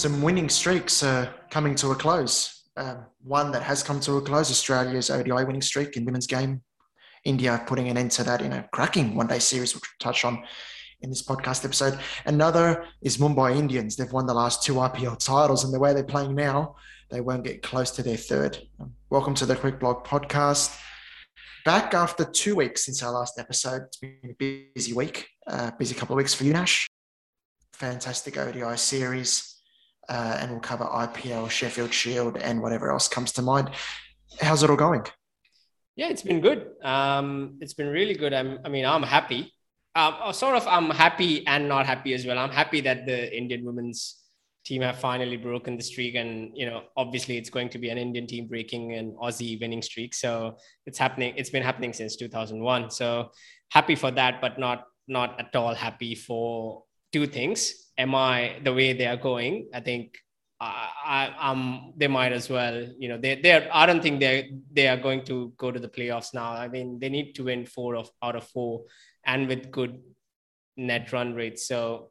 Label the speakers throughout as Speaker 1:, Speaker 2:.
Speaker 1: some winning streaks are coming to a close. Um, one that has come to a close, Australia's ODI winning streak in women's game. India putting an end to that in a cracking one day series, which we'll touch on in this podcast episode. Another is Mumbai Indians. They've won the last two IPL titles, and the way they're playing now, they won't get close to their third. Um, welcome to the CricBlog podcast. Back after two weeks since our last episode. It's been a busy week, uh, busy couple of weeks for you, Nash. Fantastic ODI series uh, and we'll cover IPL, Sheffield Shield, and whatever else comes to mind. How's it all going?
Speaker 2: Yeah, it's been good. Um, it's been really good. I'm, I mean, I'm happy. Uh, sort of, I'm happy and not happy as well. I'm happy that the Indian women's team have finally broken the streak, and you know, obviously, it's going to be an Indian team breaking an Aussie winning streak. So it's happening. It's been happening since 2001. So happy for that, but not not at all happy for two things am I the way they are going? I think I, I um they might as well. You know, they they I don't think they they are going to go to the playoffs now. I mean, they need to win four of out of four, and with good net run rates. So,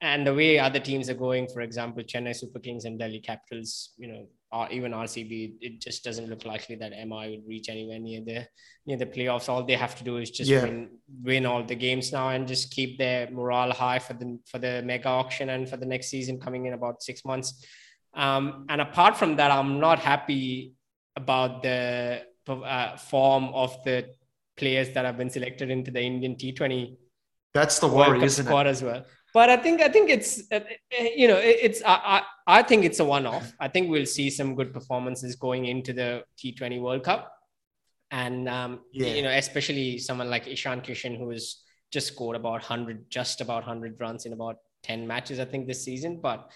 Speaker 2: and the way other teams are going, for example, Chennai Super Kings and Delhi Capitals, you know, or even RCB, it just doesn't look likely that MI would reach anywhere near the near the playoffs. All they have to do is just yeah. win win all the games now and just keep their morale high for the for the mega auction and for the next season coming in about six months. Um, and apart from that, I'm not happy about the uh, form of the players that have been selected into the Indian T20.
Speaker 1: That's the worry, isn't
Speaker 2: squad
Speaker 1: it?
Speaker 2: as well but I think I think it's uh, uh, you know it's I, I, I think it's a one-off. I think we'll see some good performances going into the T20 World Cup, and um, yeah. you know especially someone like Ishan Kishan who has just scored about hundred, just about hundred runs in about ten matches I think this season. But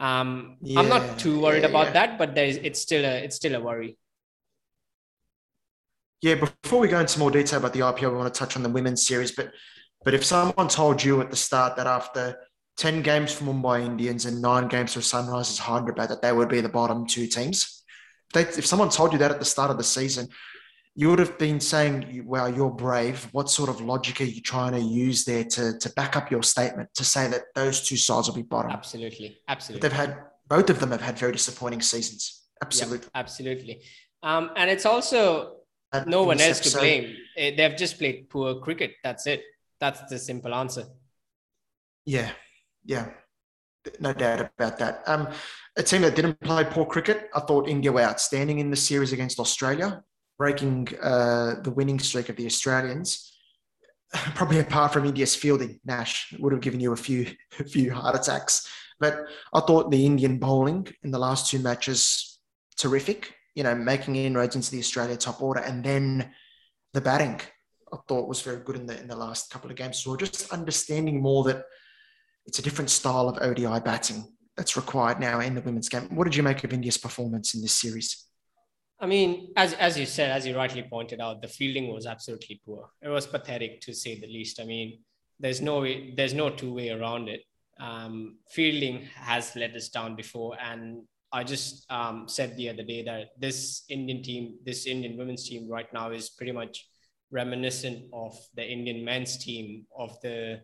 Speaker 2: um, yeah. I'm not too worried yeah, about that. But there's it's still a it's still a worry.
Speaker 1: Yeah, before we go into more detail about the IPL, we want to touch on the women's series, but but if someone told you at the start that after 10 games for Mumbai Indians and nine games for Sunrisers Hyderabad, that they would be the bottom two teams, they, if someone told you that at the start of the season, you would have been saying, "Well, you're brave. What sort of logic are you trying to use there to, to back up your statement to say that those two sides will be bottom?
Speaker 2: Absolutely. Absolutely.
Speaker 1: But they've had, both of them have had very disappointing seasons. Absolutely.
Speaker 2: Yeah, absolutely. Um, and it's also no one else to blame. Eh, they've just played poor cricket. That's it. That's the simple answer.
Speaker 1: Yeah, yeah, no doubt about that. Um, a team that didn't play poor cricket, I thought India were outstanding in the series against Australia, breaking uh, the winning streak of the Australians. Probably apart from India's fielding, Nash would have given you a few, a few heart attacks. But I thought the Indian bowling in the last two matches terrific. You know, making inroads into the Australia top order, and then the batting. I thought was very good in the in the last couple of games. So just understanding more that it's a different style of ODI batting that's required now in the women's game. What did you make of India's performance in this series?
Speaker 2: I mean, as as you said, as you rightly pointed out, the fielding was absolutely poor. It was pathetic to say the least. I mean, there's no way, there's no two way around it. Um, fielding has let us down before, and I just um, said the other day that this Indian team, this Indian women's team right now is pretty much reminiscent of the Indian men's team of the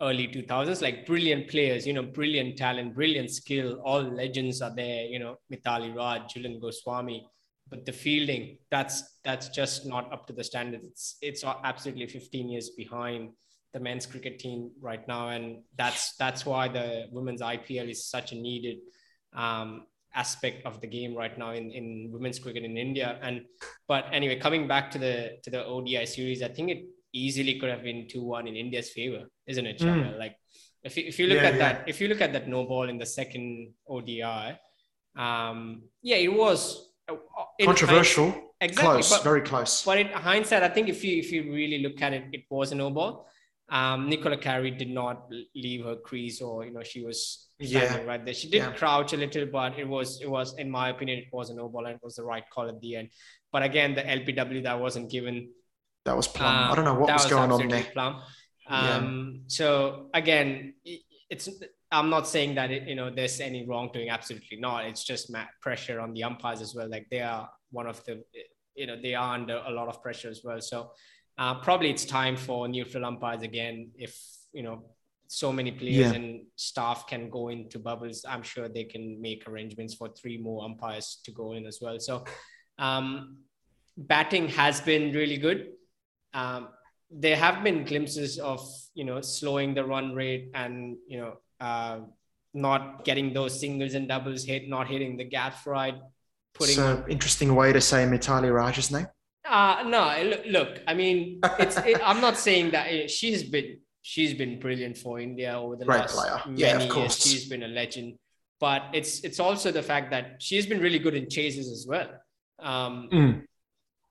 Speaker 2: early 2000s like brilliant players you know brilliant talent brilliant skill all legends are there you know Mithali Raj Jhulan Goswami. But the fielding that's that's just not up to the standards. It's it's absolutely 15 years behind the men's cricket team right now. And that's that's why the women's IPL is such a needed um, aspect of the game right now in, in women's cricket in India. And but anyway, coming back to the to the ODI series, I think it easily could have been two one in India's favor, isn't it, Mm. Like if you, if you look yeah, at yeah. that, if you look at that no ball in the second ODI, um, yeah, it was
Speaker 1: uh, controversial. exactly, close, but, very close.
Speaker 2: But in hindsight, I think if you if you really look at it, it was a no ball. Um, Nicola Carey did not leave her crease, or you know, she was standing yeah. right there. She did yeah. crouch a little, but it was it was in my opinion it was a no ball and it was the right call at the end. But again, the LBW that wasn't given.
Speaker 1: That was plum. Um, I don't know what was, was, going on there.
Speaker 2: Plum. Um, yeah. So again, it's I'm not saying that it, you know there's any wrongdoing. Absolutely not. It's just pressure on the umpires as well. Like they are one of the you know they are under a lot of pressure as well. So uh, probably it's time for neutral umpires again if you know so many players yeah. and staff can go into bubbles, I'm sure they can make arrangements for three more umpires to go in as well. So, um, batting has been really good. Um, there have been glimpses of you know slowing the run rate and you know uh, not getting those singles and doubles hit, not hitting the gaps right.
Speaker 1: Putting so interesting way to say Mithali Raj's name.
Speaker 2: Uh no, look, I mean, it's it, I'm not saying that she's been she's been brilliant for India over the Great last player. many yeah, years. She's been a legend, but it's it's also the fact that she's been really good in chases as well. Um, mm.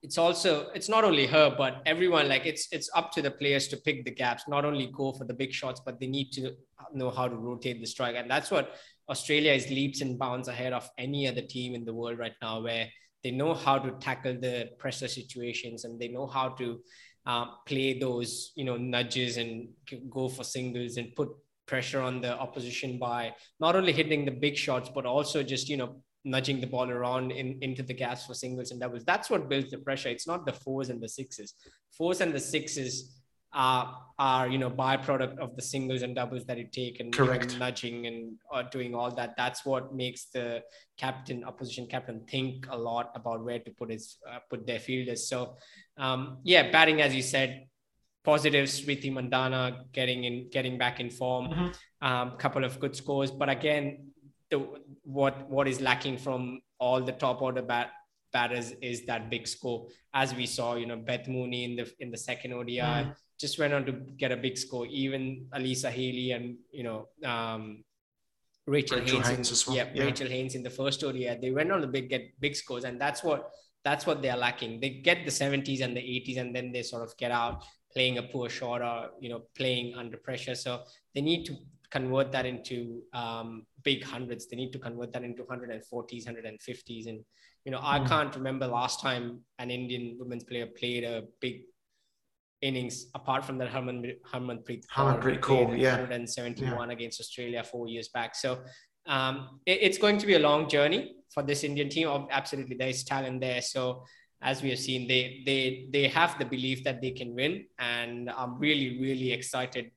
Speaker 2: It's also it's not only her, but everyone. Like it's it's up to the players to pick the gaps. Not only go for the big shots, but they need to know how to rotate the strike, and that's what Australia is leaps and bounds ahead of any other team in the world right now, where they know how to tackle the pressure situations and they know how to uh, play those you know nudges and go for singles and put pressure on the opposition by not only hitting the big shots but also just you know nudging the ball around in, into the gaps for singles and doubles. That's what builds the pressure. It's not the fours and the sixes. Fours and the sixes are are you know byproduct of the singles and doubles that you take and Correct. nudging and uh, doing all that. That's what makes the captain opposition captain think a lot about where to put his uh, put their fielders. So um, yeah batting as you said positives Smriti Mandhana getting in getting back in form. Mm-hmm. um, couple of good scores. But again the what what is lacking from all the top order bat batters is that big score. As we saw you know Beth Mooney in the in the second ODI mm-hmm just went on to get a big score. Even Alyssa Healy and you know um, Rachel, Rachel Haynes, Haynes as well. yeah, yeah, Rachel Haynes in the first ODI, they went on to big get big scores, and that's what that's what they're lacking. They get the 70s and the 80s, and then they sort of get out playing a poor shot or you know playing under pressure. So they need to convert that into um, big hundreds. They need to convert that into 140s, 150s, and you know I mm. can't remember last time an Indian women's player played a big innings apart from that Harman Harmanpreet
Speaker 1: Harmanpreet Kaur, yeah,
Speaker 2: 171 yeah. against Australia four years back. So um, it, it's going to be a long journey for this Indian team. Absolutely, there is talent there. So as we have seen, they they they have the belief that they can win, and I'm really really excited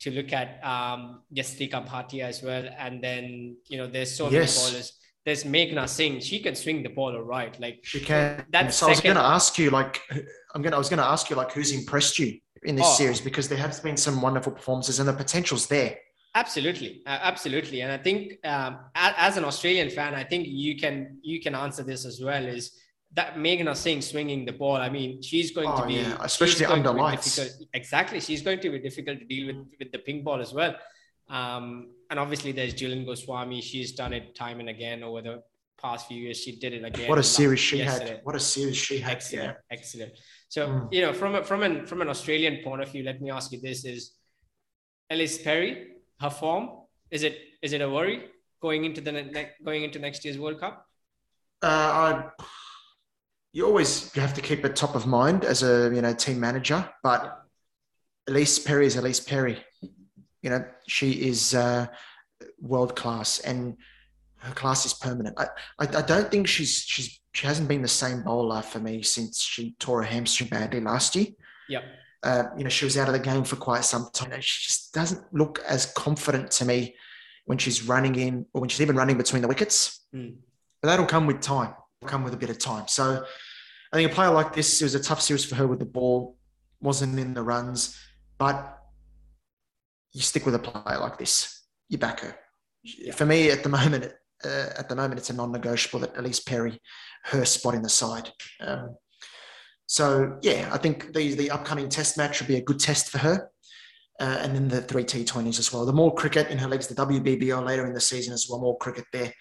Speaker 2: to look at um, Yastika Bhatia as well. And then you know, there's so yes. many bowlers there's Meghna Singh. She can swing the ball all right. Like
Speaker 1: she can. That's so second. I was going to ask you, like, I'm going. to I was going to ask you, like, who's impressed you in this oh. series because there have been some wonderful performances and the potential's there.
Speaker 2: Absolutely, uh, absolutely, and I think um, as, an Australian fan, I think you can you can answer this as well. Is that Meghna Singh swinging the ball? I mean, she's going oh, to be yeah.
Speaker 1: especially under lights.
Speaker 2: Exactly, she's going to be difficult to deal with with the pink ball as well. Um, and obviously, there's Jhulan Goswami. She's done it time and again over the past few years. She did it again.
Speaker 1: What a series she yesterday. had! What a series she had!
Speaker 2: Excellent, yeah. excellent. So mm. you know, from a, from an from an Australian point of view, let me ask you this: Is Ellyse Perry her form? Is it is it a worry going into the ne- going into next year's World Cup?
Speaker 1: Uh, I, you always have to keep it top of mind as a you know team manager, but Ellyse Perry is Ellyse Perry you know, she is uh, world class and her class is permanent. I, I, I, don't think she's she's she hasn't been the same bowler for me since she tore a hamstring badly last year.
Speaker 2: Yep.
Speaker 1: Uh, you know, she was out of the game for quite some time. And she just doesn't look as confident to me when she's running in or when she's even running between the wickets. Mm. But that'll come with time. It'll come with a bit of time. So I think a player like this, it was a tough series for her with the ball, wasn't in the runs, but you stick with a player like this. You back her. For me, at the moment, uh, at the moment, it's a non-negotiable that Ellyse Perry, her spot in the side. Um, so yeah, I think the the upcoming Test match will be a good test for her, uh, and then the three T20s as well. The more cricket in her legs, the WBBL later in the season as well, more cricket there.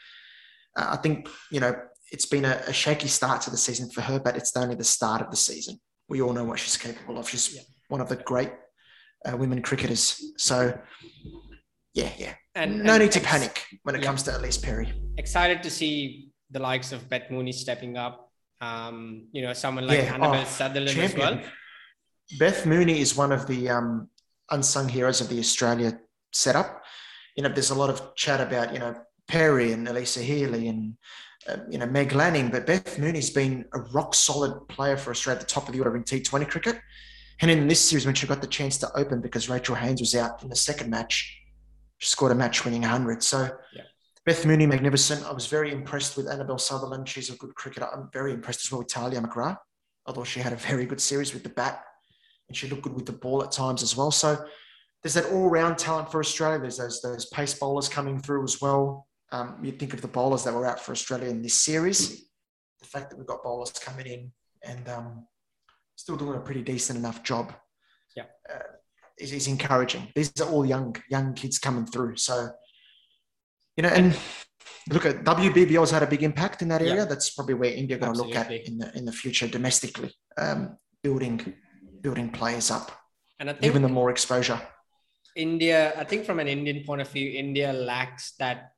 Speaker 1: Uh, I think you know it's been a, a, shaky start to the season for her, but it's only the start of the season. We all know what she's capable of. She's yeah. one of the great uh, women cricketers. So, yeah, yeah. And no and need to ex- panic when it yeah. comes to Ellyse Perry.
Speaker 2: Excited to see the likes of Beth Mooney stepping up. Um, you know, someone like yeah. Annabelle oh, Sutherland champion. as well.
Speaker 1: Beth Mooney is one of the um, unsung heroes of the Australia setup. You know, there's a lot of chat about you know Perry and Alyssa Healy and uh, you know Meg Lanning, but Beth Mooney's been a rock solid player for Australia at the top of the order in T20 cricket And in this series, when she got the chance to open because Rachel Haynes was out in the second match, she scored a match-winning 100. So
Speaker 2: Yeah.
Speaker 1: Beth Mooney, magnificent. I was very impressed with Annabelle Sutherland. She's a good cricketer. I'm very impressed as well with Talia McGrath. Although she had a very good series with the bat, and she looked good with the ball at times as well. So there's that all-round talent for Australia. There's those those pace bowlers coming through as well. Um, you think of the bowlers that were out for Australia in this series. The fact that we've got bowlers coming in and um, still doing a pretty decent enough job.
Speaker 2: Yeah.
Speaker 1: Uh, is, is encouraging. These are all young young kids coming through. So, you know, and look at WBBL's had a big impact in that area.
Speaker 2: Yeah.
Speaker 1: That's probably where India are going to look at in the in the future domestically, um, building building players up,
Speaker 2: And I think
Speaker 1: giving them more exposure.
Speaker 2: India, I think from an Indian point of view, India lacks that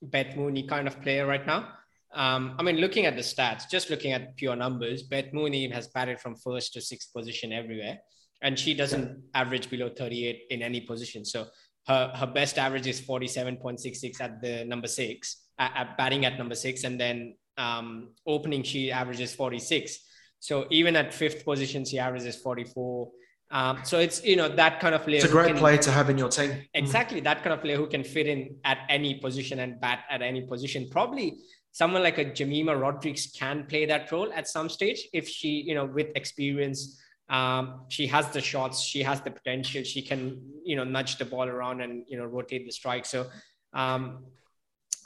Speaker 2: Beth Mooney kind of player right now. Um, I mean, looking at the stats, just looking at pure numbers, Beth Mooney has batted from first to sixth position everywhere, and she doesn't average below 38 in any position. So her, her best average is 47.66 at the number six, at, at batting at number six, and then um, opening she averages 46. So even at fifth position, she averages 44. Um, so it's you know that kind of player.
Speaker 1: It's a great
Speaker 2: can-
Speaker 1: player to have in your team.
Speaker 2: Exactly, that kind of player who can fit in at any position and bat at any position. Probably someone like a Jemimah Rodrigues can play that role at some stage if she, you know, with experience, um, she has the shots, she has the potential, she can, you know, nudge the ball around and you know rotate the strike. So um,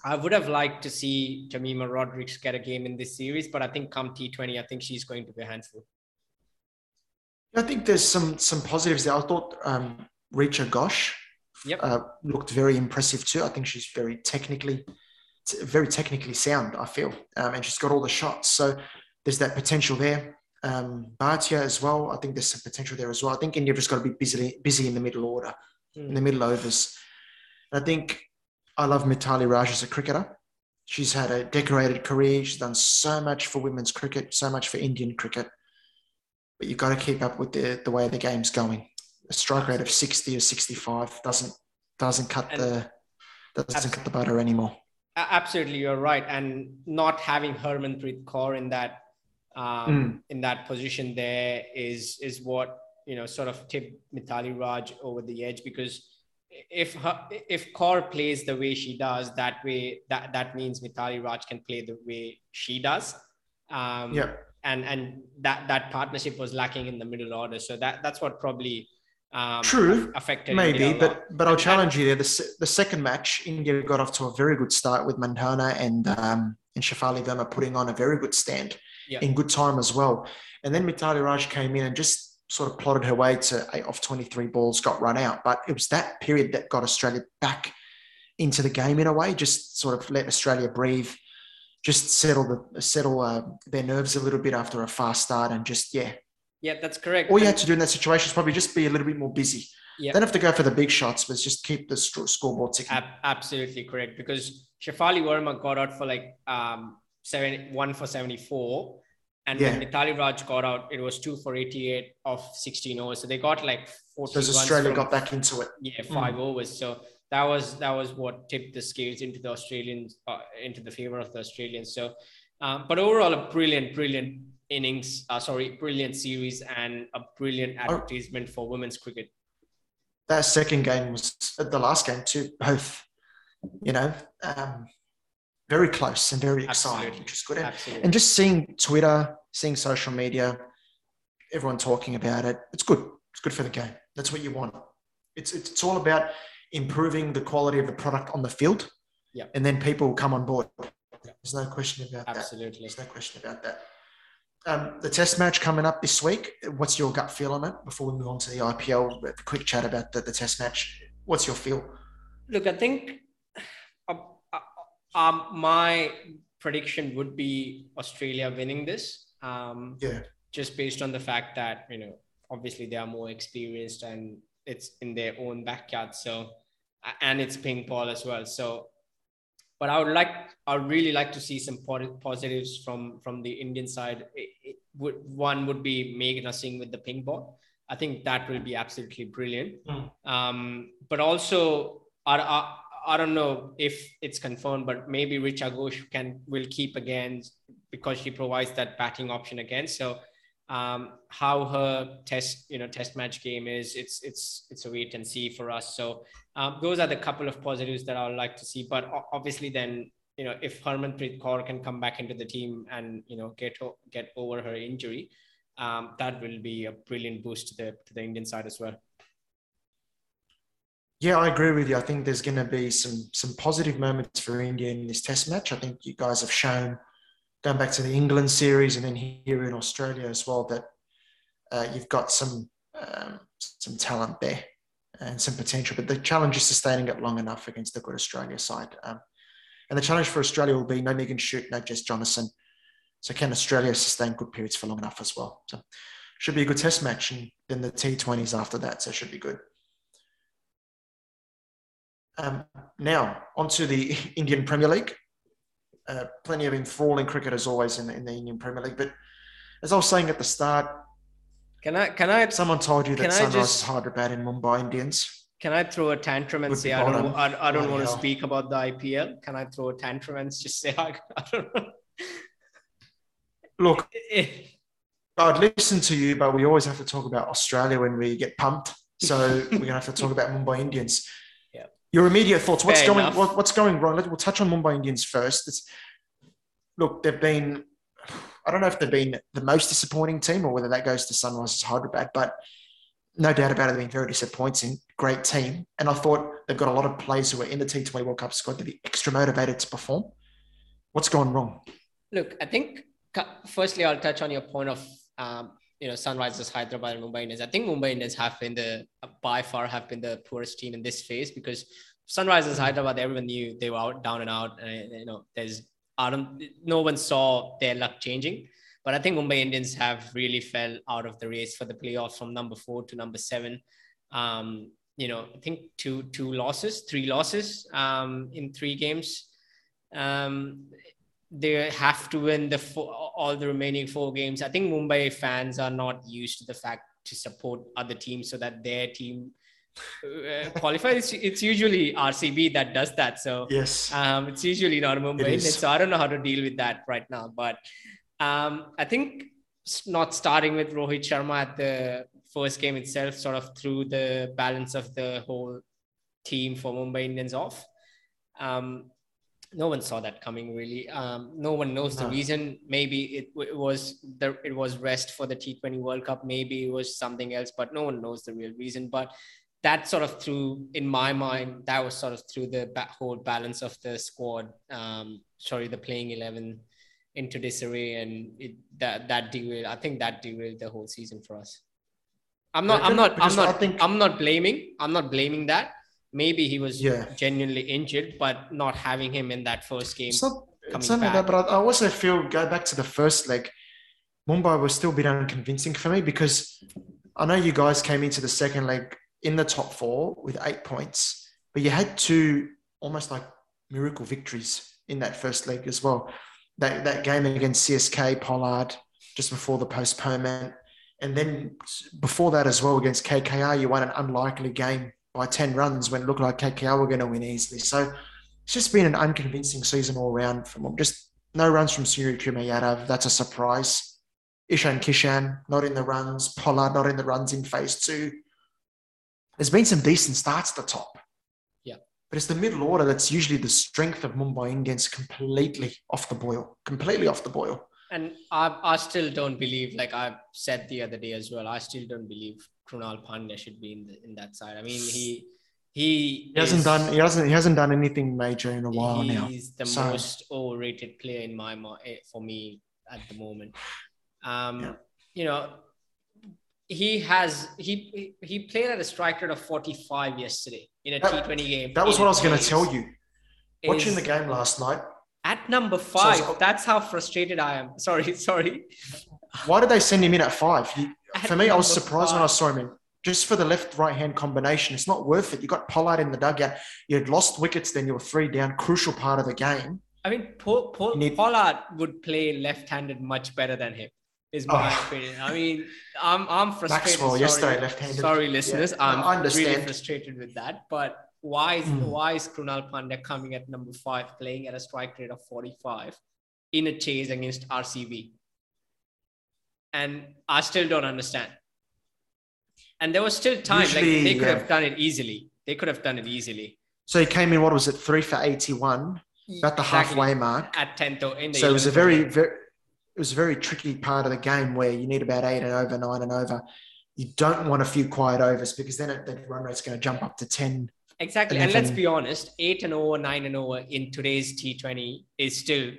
Speaker 2: I would have liked to see Jemimah Rodrigues get a game in this series, but I think come T20, I think she's going to be a handful.
Speaker 1: I think there's some some positives there. I thought um, Richa Ghosh
Speaker 2: Yep.
Speaker 1: uh, looked very impressive too. I think she's very technically, t- very technically sound. I feel, um, and she's got all the shots. So there's that potential there. Um, Bhatia as well. I think there's some potential there as well. I think India just got to be busy busy in the middle order, in the middle overs. And I think I love Mithali Raj as a cricketer. She's had a decorated career. She's done so much for women's cricket, so much for Indian cricket. But you've got to keep up with the, the way the game's going. A strike rate of 60 or 65 doesn't doesn't cut
Speaker 2: And-
Speaker 1: the doesn't cut the butter anymore.
Speaker 2: Absolutely, you're right, and not having Harmanpreet Kaur in that um,
Speaker 1: Mm.
Speaker 2: in that position there is is what you know sort of tipped Mithali Raj over the edge because if her, if Kaur plays the way she does, that way that that means Mithali Raj can play the way she does. Um,
Speaker 1: Yeah.
Speaker 2: and and that that partnership was lacking in the middle order, so that that's what probably um,
Speaker 1: True,
Speaker 2: affected
Speaker 1: Maybe,
Speaker 2: India a lot.
Speaker 1: but but I'll challenge you there. The, the second match, India got off to a very good start with Mandhana and um, and Shafali Verma putting on a very good stand
Speaker 2: Yeah.
Speaker 1: in good time as well. And then Mithali Raj came in and just sort of plotted her way to eight off 23 balls, got run out. But it was that period that got Australia back into the game in a way, just sort of let Australia breathe, just settle the settle uh, their nerves a little bit after a fast start, and just yeah,
Speaker 2: yeah, that's correct.
Speaker 1: all you had to do in that situation is probably just be a little bit more busy.
Speaker 2: Yeah.
Speaker 1: Don't have to go for the big shots, but just keep the scoreboard ticking.
Speaker 2: Ab- absolutely correct because Shafali Verma got out for like um seven one for 74 and when
Speaker 1: Yeah.
Speaker 2: Mithali Raj got out it was two for 88 of 16 overs so they got like 14
Speaker 1: So Australia
Speaker 2: from-
Speaker 1: got back into it.
Speaker 2: yeah five overs so that was that was what tipped the scales into the Australians uh, into the favor of the Australians so um, but overall a brilliant brilliant innings uh, sorry brilliant series and a brilliant advertisement for women's cricket
Speaker 1: That second game was the last game too. Both, you know, um, very close and very exciting,
Speaker 2: Absolutely.
Speaker 1: which is good. And,
Speaker 2: absolutely
Speaker 1: and just seeing Twitter, seeing social media, everyone talking about it, it's good. It's good for the game. That's what you want. It's it's, it's all about improving the quality of the product on the field.
Speaker 2: Yeah.
Speaker 1: And then people will come on board. There's no question about that.
Speaker 2: absolutely
Speaker 1: There's no question about that. Um, the test match coming up this week. What's your gut feel on it before we move on to the IPL? A quick chat about the, the test match. What's your feel?
Speaker 2: Look, I think uh, uh, um, my prediction would be Australia winning this. Um,
Speaker 1: Yeah.
Speaker 2: just based on the fact that you know obviously they are more experienced and it's in their own backyard so and it's pink ball as well so but i would like i would really like to see some positives from from the indian side it, it would one would be Meghna Singh with the pink ball i think that will be absolutely brilliant
Speaker 1: Mm.
Speaker 2: um but also I, I, I don't know if it's confirmed, but maybe Richa Ghosh can will keep again because she provides that batting option again. So Um, how her test, you know, test match game is, it's it's it's a wait and see for us. So um, those are the couple of positives that I would like to see. But obviously, then you know, if Harmanpreet Kaur can come back into the team and you know get get over her injury, um, that will be a brilliant boost to the to the Indian side as well.
Speaker 1: Yeah, I agree with you. I think there's going to be some some positive moments for India in this Test match. I think you guys have shown, going back to the England series and then here in Australia as well, that uh, you've got some um, some talent there and some potential. But the challenge is sustaining it long enough against a good Australia side. Um, and the challenge for Australia will be no Megan Schutt, no Jess Jonassen. So can Australia sustain good periods for long enough as well? So should be a good Test match, and then the T20s after that. So should be good. Um, now, onto the Indian Premier League. Uh, plenty of enthralling cricket as always in the, in the Indian Premier League. But as I was saying at the start,
Speaker 2: can I? Can I?
Speaker 1: Someone told you that Sunrise Sunrisers Hyderabad in Mumbai Indians.
Speaker 2: Can I throw a tantrum and say I don't? I, I don't want to speak about the IPL. Can I throw a tantrum and just say I, I don't know?
Speaker 1: Look, I'd listen to you, but we always have to talk about Australia when we get pumped. So we're gonna have to talk about Mumbai Indians. Your immediate thoughts. What's Fair going? What, what's going wrong? Let, We'll touch on Mumbai Indians first. It's, look, they've been. I don't know if they've been the most disappointing team or whether that goes to Sunrisers Hyderabad, but no doubt about it, they've been very disappointing. Great team, and I thought they've got a lot of players who are in the T20 World Cup squad to be extra motivated to perform. What's gone wrong?
Speaker 2: Look, I think firstly I'll touch on your point of um, you know, Sunrisers Hyderabad and Mumbai Indians. I think Mumbai Indians have been the by far have been the poorest team in this phase because Sunrisers Hyderabad, everyone knew they were out down and out. And you know, there's I don't no one saw their luck changing. But I think Mumbai Indians have really fell out of the race for the playoffs from number four to number seven. Um, you know, I think two two losses, three losses um, in three games. Um, they have to win the four, all the remaining four games. I think Mumbai fans are not used to the fact to support other teams so that their team uh, qualifies. It's, usually RCB that does that. So
Speaker 1: yes,
Speaker 2: um, it's usually not Mumbai. So I don't know how to deal with that right now. But um, I think not starting with Rohit Sharma at the first game itself sort of threw the balance of the whole team for Mumbai Indians off. Um, no one saw that coming really. Um, no one knows the reason. Maybe it, it, was the it was rest for the T20 World Cup. Maybe it was something else, but no one knows the real reason. But that sort of through, in my mind, that was sort of through the whole balance of the squad. Um, sorry, the playing eleven into disarray, and it, that that derailed. I think that derailed the whole season for us. I'm not. I'm not. I'm not. Think... I'm not blaming. I'm not blaming that maybe he was yeah. genuinely injured, but not having him in that first game.
Speaker 1: It's not, it's not that, but I also feel go back to the first leg. Mumbai was still a bit unconvincing for me because I know you guys came into the second leg in the top four with eight points, but you had two almost like miracle victories in that first leg as well. That that game against CSK Pollard just before the postponement, and then before that as well against KKR, you won an unlikely game by 10 runs when it looked like KKR were going to win easily. So it's just been an unconvincing season all around from them. Just no runs from Suryakumar Yadav. That's a surprise. Ishan Kishan, not in the runs. Pollard, not in the runs in phase two. There's been some decent starts at the top.
Speaker 2: Yeah.
Speaker 1: But it's the middle order that's usually the strength of Mumbai Indians completely off the boil, completely off the boil.
Speaker 2: And I, I still don't believe, like I said the other day as well, I still don't believe Krunal Pandya should be in the, in that side. I mean, he he,
Speaker 1: he hasn't is, done he hasn't he hasn't done anything major in a while
Speaker 2: he's
Speaker 1: now.
Speaker 2: He's the so. most overrated player in my mind eh, for me at the moment. Um, yeah. you know, he has he he played at a strike rate of 45 yesterday in a that, 20 game.
Speaker 1: That was what I was going to tell you. Watching the game last night.
Speaker 2: At number five, so, that's how frustrated I am. Sorry, sorry.
Speaker 1: Why did they send him in at five? He, for me, I was surprised five. when I saw him in. Just for the left right hand combination, it's not worth it. You got Pollard in the dugout. You had lost wickets, then you were three down. Crucial part of the game.
Speaker 2: I mean, Paul, Paul, need... Pollard would play left handed much better than him. Is my oh. opinion. I mean, I'm I'm frustrated. Maxwell sorry, yesterday left-handed. Sorry, listeners. Yeah. I'm I understand. really frustrated with that. But why is mm. why is Krunal Pandya coming at number five, playing at a strike rate of 45 in a chase against RCB? And I still don't understand. And there was still time,
Speaker 1: Usually,
Speaker 2: like they could
Speaker 1: yeah.
Speaker 2: have done it easily. They could have done it easily.
Speaker 1: So he came in, what was it, three for 81, about the
Speaker 2: Exactly.
Speaker 1: halfway mark.
Speaker 2: at 10th or in
Speaker 1: So it was a very, very, it was a very tricky part of the game where you need about eight and over, nine and over. You don't want a few quiet overs because then the run rate's going to jump up to 10.
Speaker 2: Exactly.
Speaker 1: And
Speaker 2: And let's be honest, eight and over, nine and over in today's T20 is still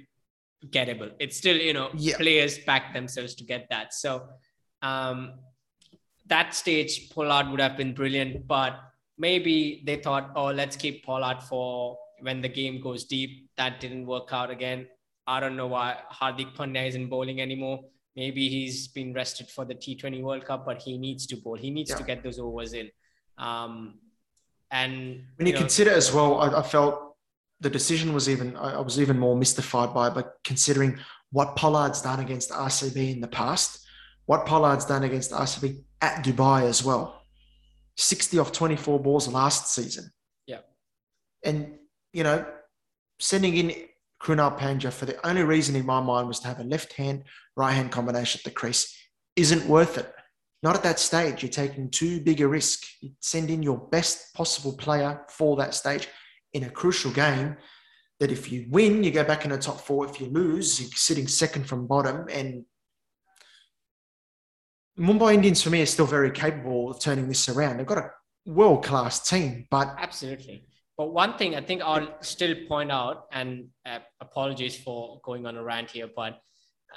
Speaker 2: gettable. It's still, you know,
Speaker 1: Yeah.
Speaker 2: players back themselves to get that. So um, that stage, Pollard would have been brilliant, but maybe they thought, oh, let's keep Pollard for when the game goes deep. That didn't work out again. I don't know why Hardik Pandya isn't bowling anymore. Maybe he's been rested for the T20 World Cup, but he needs to bowl. He needs to get those overs in. Um, and
Speaker 1: When you,
Speaker 2: know,
Speaker 1: consider as well, I, I felt the decision was even, I, was even more mystified by it, but considering what Pollard's done against RCB in the past, what Pollard's done against RCB at Dubai as well. 60 off 24 balls last season.
Speaker 2: Yeah.
Speaker 1: And, you know, sending in Krunal Pandya for the only reason in my mind was to have a left hand, right hand combination at the crease isn't worth it. Not at that stage. You're taking too big a risk. You send in your best possible player for that stage in a crucial game. That if you win, you go back in the top four. If you lose, you're sitting second from bottom. And Mumbai Indians, for me, are still very capable of turning this around. They've got a world class team, but
Speaker 2: Absolutely. But one thing I think I'll still point out, and uh, apologies for going on a rant here, but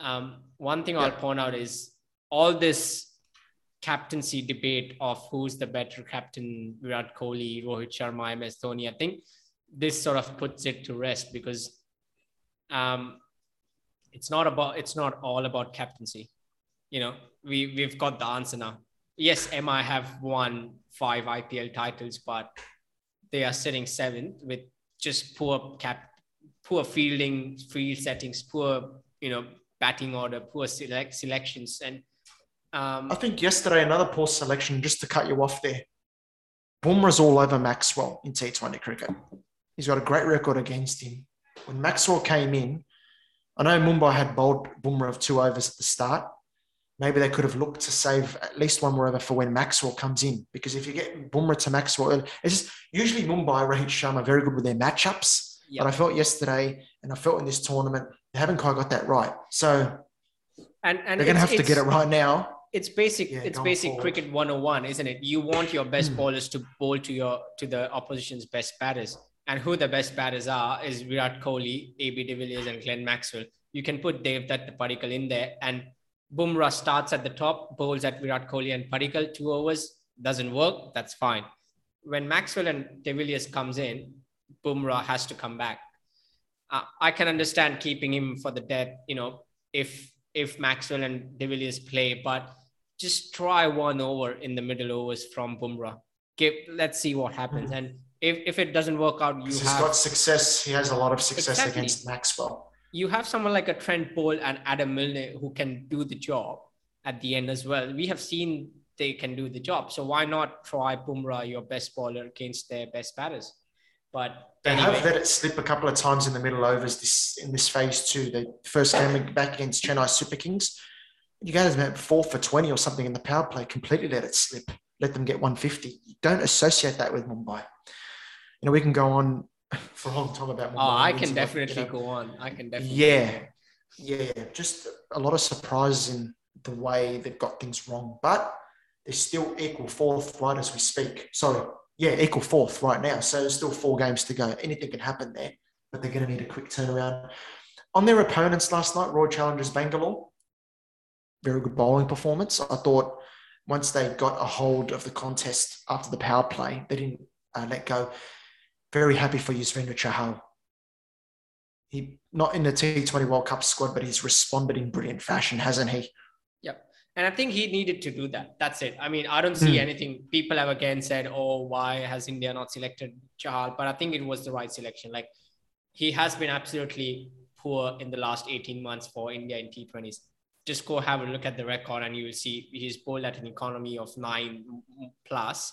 Speaker 2: um, one thing I'll point out is all this captaincy debate of who's the better captain, Virat Kohli, Rohit Sharma, MS Dhoni. I think this sort of puts it to rest because um, it's not about it's not all about captaincy. You know, we we've got the answer now. Yes, MI have won five IPL titles, but they are sitting seventh with just poor cap, poor fielding, field settings, poor you know batting order, poor select selections, and um,
Speaker 1: I think yesterday another poor selection. Just to cut you off there, Bumrah's all over Maxwell in T20 cricket. He's got a great record against him. When Maxwell came in, I know Mumbai had bowled Bumrah of two overs at the start. Maybe they could have looked to save at least one more over for when Maxwell comes in. Because if you get Bumrah to Maxwell, early- it's just usually Mumbai, Rohit Sharma, very good with their matchups.
Speaker 2: Yeah.
Speaker 1: But I felt yesterday, and I felt in this tournament, they haven't quite got that right. So
Speaker 2: and and
Speaker 1: they're going to have to get it right now.
Speaker 2: it's basic
Speaker 1: Yeah,
Speaker 2: it's basic
Speaker 1: forward.
Speaker 2: cricket 101 isn't it you want your best
Speaker 1: Hmm.
Speaker 2: bowlers to bowl to your to the opposition's best batters and who the best batters are is Virat Kohli, AB de Villiers and Glenn Maxwell. You can put Devdutt Padikkal in there. And Bumrah starts at the top bowls at Virat Kohli and Padikkal two overs doesn't work that's fine. When Maxwell and de Villiers comes in Bumrah has to come back. Uh, I can understand keeping him for the dead, you know, if if Maxwell and De Villiers play, but just try one over in the middle overs from Bumrah. Give let's see what happens. And if, if it doesn't work out, you
Speaker 1: He's
Speaker 2: have
Speaker 1: got success. He has a lot of success
Speaker 2: Exactly.
Speaker 1: against Maxwell.
Speaker 2: you have someone like a Trent Boult and Adam Milne who can do the job at the end as well. We have seen they can do the job. So why not try Bumrah, your best bowler, against their best batters? But
Speaker 1: They
Speaker 2: anyway,
Speaker 1: have let it slip a couple of times in the middle overs this in this phase too. They first game back against Chennai Super Kings. You guys about four for 20 or something in the power play, completely let it slip, let them get 150. You don't associate that with Mumbai. You know, we can go on for a long time about Mumbai.
Speaker 2: oh, I can
Speaker 1: but, you
Speaker 2: definitely
Speaker 1: know,
Speaker 2: go on. I can definitely.
Speaker 1: Yeah, yeah, just a lot of surprises in the way they've got things wrong, but they're still equal fourth right as we speak. Sorry, yeah, equal fourth right now. So there's still four games to go. Anything can happen there, but they're going to need a quick turnaround. On their opponents last night, Royal Challengers Bangalore, very good bowling performance. I thought once they got a hold of the contest after the power play, they didn't uh, let go. Very happy for Yuzvendra Chahal he not in the T20 World Cup squad, but he's responded in brilliant fashion, hasn't he?
Speaker 2: Yep. And I think he needed to do that. That's it. I mean, I don't see
Speaker 1: Hmm.
Speaker 2: anything. People have again said, oh, why has India not selected Chahal? But I think it was the right selection. Like, he has been absolutely poor in the last 18 months for India in T20s. Just go have a look at the record and you will see he's bowled at an economy of nine plus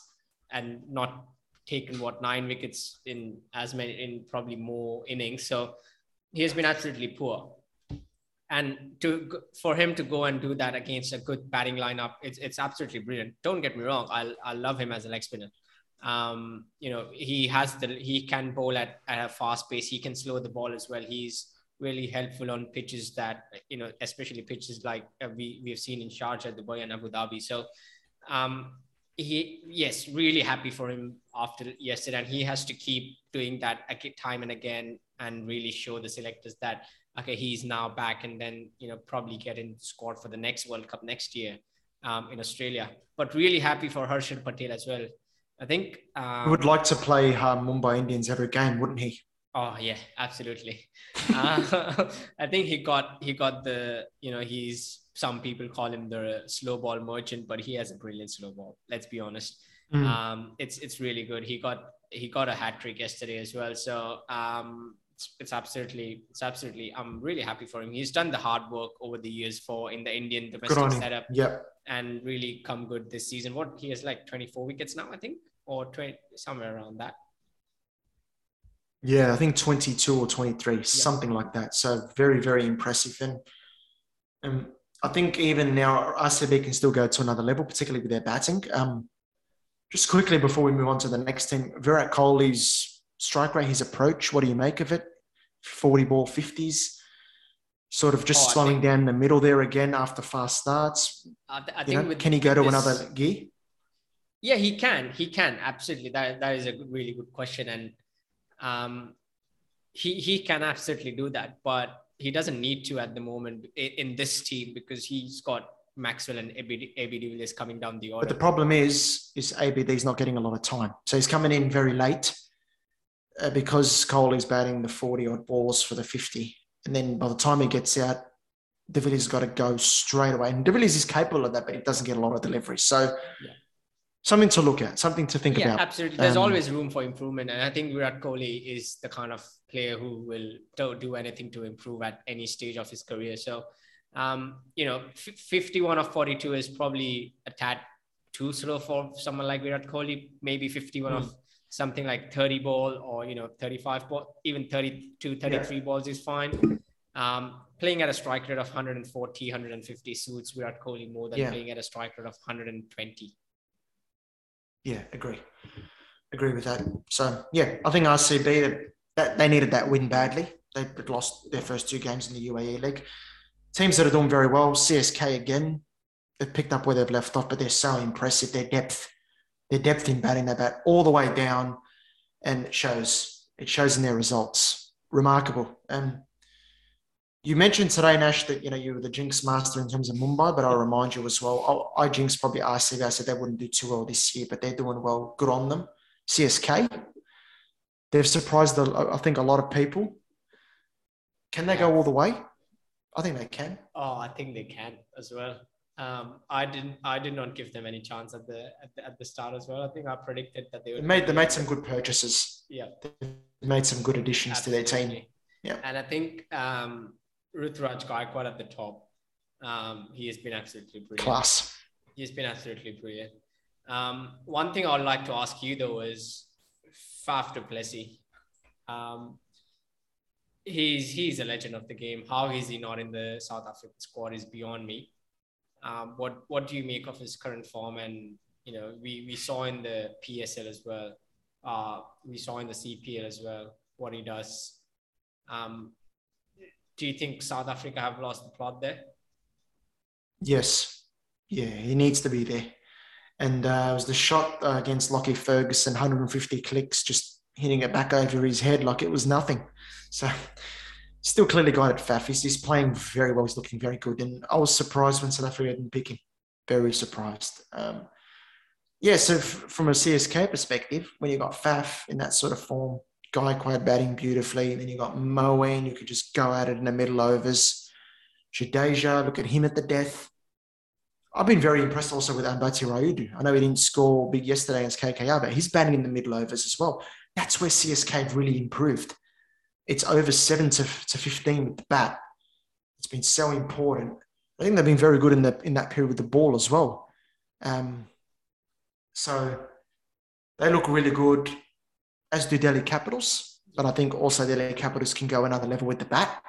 Speaker 2: and not taken what nine wickets in as many in probably more innings. So he has been absolutely poor. and to for him to go and do that against a good batting lineup, it's it's absolutely brilliant. Don't get me wrong, I I love him as a leg spinner. Um, you know, he has the he can bowl at, at a fast pace. He can slow the ball as well. He's really helpful on pitches that you know, especially pitches like uh, we we've seen in Sharjah, Dubai, and Abu Dhabi. So, um, he yes, really happy for him after yesterday, and he has to keep doing that time and again, and really show the selectors that okay, he's now back, and then you know probably get in the squad for the next World Cup next year um, in Australia. But really happy for Harshal Patel as well. I think
Speaker 1: um, he would like to play uh, Mumbai Indians every game, wouldn't he?
Speaker 2: Oh yeah, absolutely. uh, I think he got he got the you know he's some people call him the slow ball merchant, but he has a brilliant slow ball. Let's be honest. Mm. Um, it's it's really good. He got he got a hat trick yesterday as well. So um, it's, it's absolutely it's absolutely I'm really happy for him. He's done the hard work over the years for in the Indian domestic setup.
Speaker 1: Yeah.
Speaker 2: And really come good this season. What he has like 24 wickets now, I think, or 20 somewhere around that.
Speaker 1: Yeah, I think 22 or 23, yeah. something like that. So very, very impressive. And um, I think even now RCB can still go to another level, particularly with their batting. Um, just quickly before we move on to the next team, Virat Kohli's strike rate, his approach, what do you make of it? 40 ball 50s, sort of just oh, slowing think, down the middle there again after fast starts.
Speaker 2: I, I think know,
Speaker 1: can he go to this, another gear?
Speaker 2: Yeah, he can. He can absolutely. That that is a really good question, and um, he he can absolutely do that, but he doesn't need to at the moment in, in this team because he's got Maxwell and AB, AB de coming down the order.
Speaker 1: But the problem is, is ABD's not getting a lot of time, so he's coming in very late uh, because Kohli is batting the forty odd balls for the fifty, and then by the time he gets out, de Villiers got to go straight away. And de Villiers is capable of that, but he doesn't get a lot of delivery. So. Yeah something to look at, something to think
Speaker 2: yeah,
Speaker 1: about.
Speaker 2: Absolutely. There's um, always room for improvement. And I think Virat Kohli is the kind of player who will do anything to improve at any stage of his career. So, um, you know, 51 of 42 is probably a tad too slow for someone like Virat Kohli. Maybe 51 mm. of something like 30 ball or, you know, 35 ball, even 32, 33 yeah. balls is fine. Um, playing at a strike rate of 140, 150 suits Virat Kohli more than yeah. playing at a strike rate of 120
Speaker 1: yeah, agree. Agree with that. So yeah, I think RCB that they needed that win badly. They lost their first two games in the UAE League. Teams that are doing very well, CSK again, they've picked up where they've left off, but they're so impressive. Their depth, their depth in batting, they bat all the way down, and it shows. It shows in their results. Remarkable. And you mentioned today, Nash, that you know you were the jinx master in terms of Mumbai, but I'll remind you as well. I, I jinx probably RCB. I said they wouldn't do too well this year, but they're doing well. Good on them. CSK, they've surprised, I think, a lot of people. Can they go all the way? I think they can.
Speaker 2: Oh, I think they can as well. Um, I didn't. I did not give them any chance at the, at the at the start as well. I think I predicted that they would.
Speaker 1: They made they made some good purchases.
Speaker 2: Yeah,
Speaker 1: they made some good additions Absolutely. to their team. Yeah,
Speaker 2: and I think um, Ruturaj Gaikwad at the top. Um, he has been absolutely brilliant.
Speaker 1: Class.
Speaker 2: He's been absolutely brilliant. Um, one thing I'd like to ask you though is Faf du Plessis. Um, he's he's a legend of the game. How is he not in the South African squad is beyond me. Um, what what do you make of his current form? And you know, we we saw in the PSL as well. Uh, we saw in the CPL as well what he does. Um, do you think South Africa have lost the plot there?
Speaker 1: Yes. Yeah, he needs to be there. And uh, it was the shot uh, against Lockie Ferguson, 150 clicks, just hitting it back over his head like it was nothing. So still clearly got it, Faf. He's, he's playing very well. He's looking very good. And I was surprised when South Africa didn't pick him. Very surprised. Um, yeah, so f- from a CSK perspective, when you've got Faf in that sort of form, Gaikwad batting beautifully. And then you got Moeen, you could just go at it in the middle overs. Jadeja, look at him at the death. I've been very impressed also with Ambati Rayudu. I know he didn't score big yesterday against KKR, but he's batting in the middle overs as well. That's where CSK have really improved. It's over 7 to, to 15 with the bat. It's been so important. I think they've been very good in, the, in that period with the ball as well. Um, so they look really good as do Delhi Capitals. But I think also Delhi Capitals can go another level with the bat.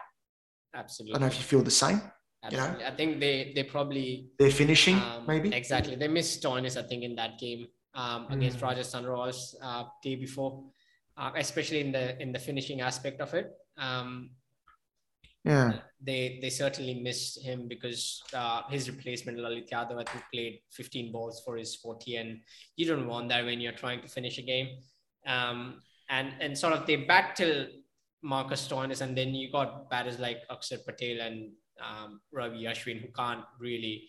Speaker 2: absolutely.
Speaker 1: I don't know if you feel the same.
Speaker 2: Absolutely. You know? I think they they probably
Speaker 1: they're finishing um, maybe
Speaker 2: exactly. They missed Stoinis, I think, in that game um, mm. against Rajasthan Royals uh, day before, uh, especially in the in the finishing aspect of it. Um,
Speaker 1: yeah,
Speaker 2: they they certainly missed him because uh, his replacement Lalit Yadav I think played 15 balls for his 40, and you don't want that when you're trying to finish a game. Um, and and sort of they back till Marcus Stoinis, and then you got batters like Akshar Patel and um, Ravi Ashwin who can't really.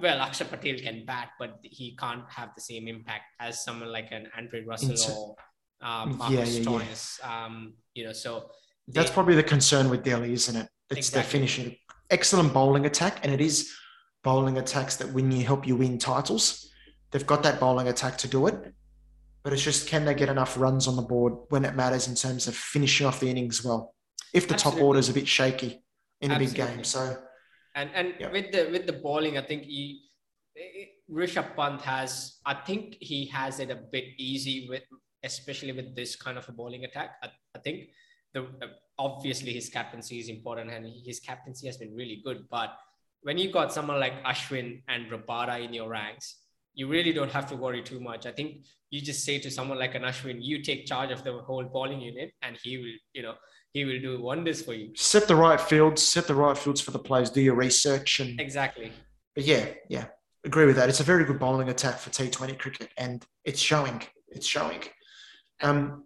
Speaker 2: Well, Akshar Patel can bat, but he can't have the same impact as someone like an Andre Russell or um, Marcus yeah, yeah, Stoinis. Yeah. Um, you know, so
Speaker 1: they, that's probably the concern with Delhi, isn't it? It's exactly. the finishing. Excellent bowling attack, and it is bowling attacks that win you help you win titles. They've got that bowling attack to do it, but it's just can they get enough runs on the board when it matters in terms of finishing off the innings well? If the Absolutely. top order is a bit shaky in Absolutely. a big game, so
Speaker 2: and and yeah. with the with the bowling, I think he Rishabh Pant has. I think he has it a bit easy with, especially with this kind of a bowling attack. I, I think the obviously his captaincy is important and his captaincy has been really good. But when you got someone like Ashwin and Rabada in your ranks, you really don't have to worry too much. I think you just say to someone like an Ashwin, you take charge of the whole bowling unit, and he will, you know, he will do wonders for you.
Speaker 1: Set the right fields, set the right fields for the players, do your research, and
Speaker 2: exactly.
Speaker 1: But yeah, yeah, agree with that. It's a very good bowling attack for T20 cricket, and it's showing. It's showing. Um,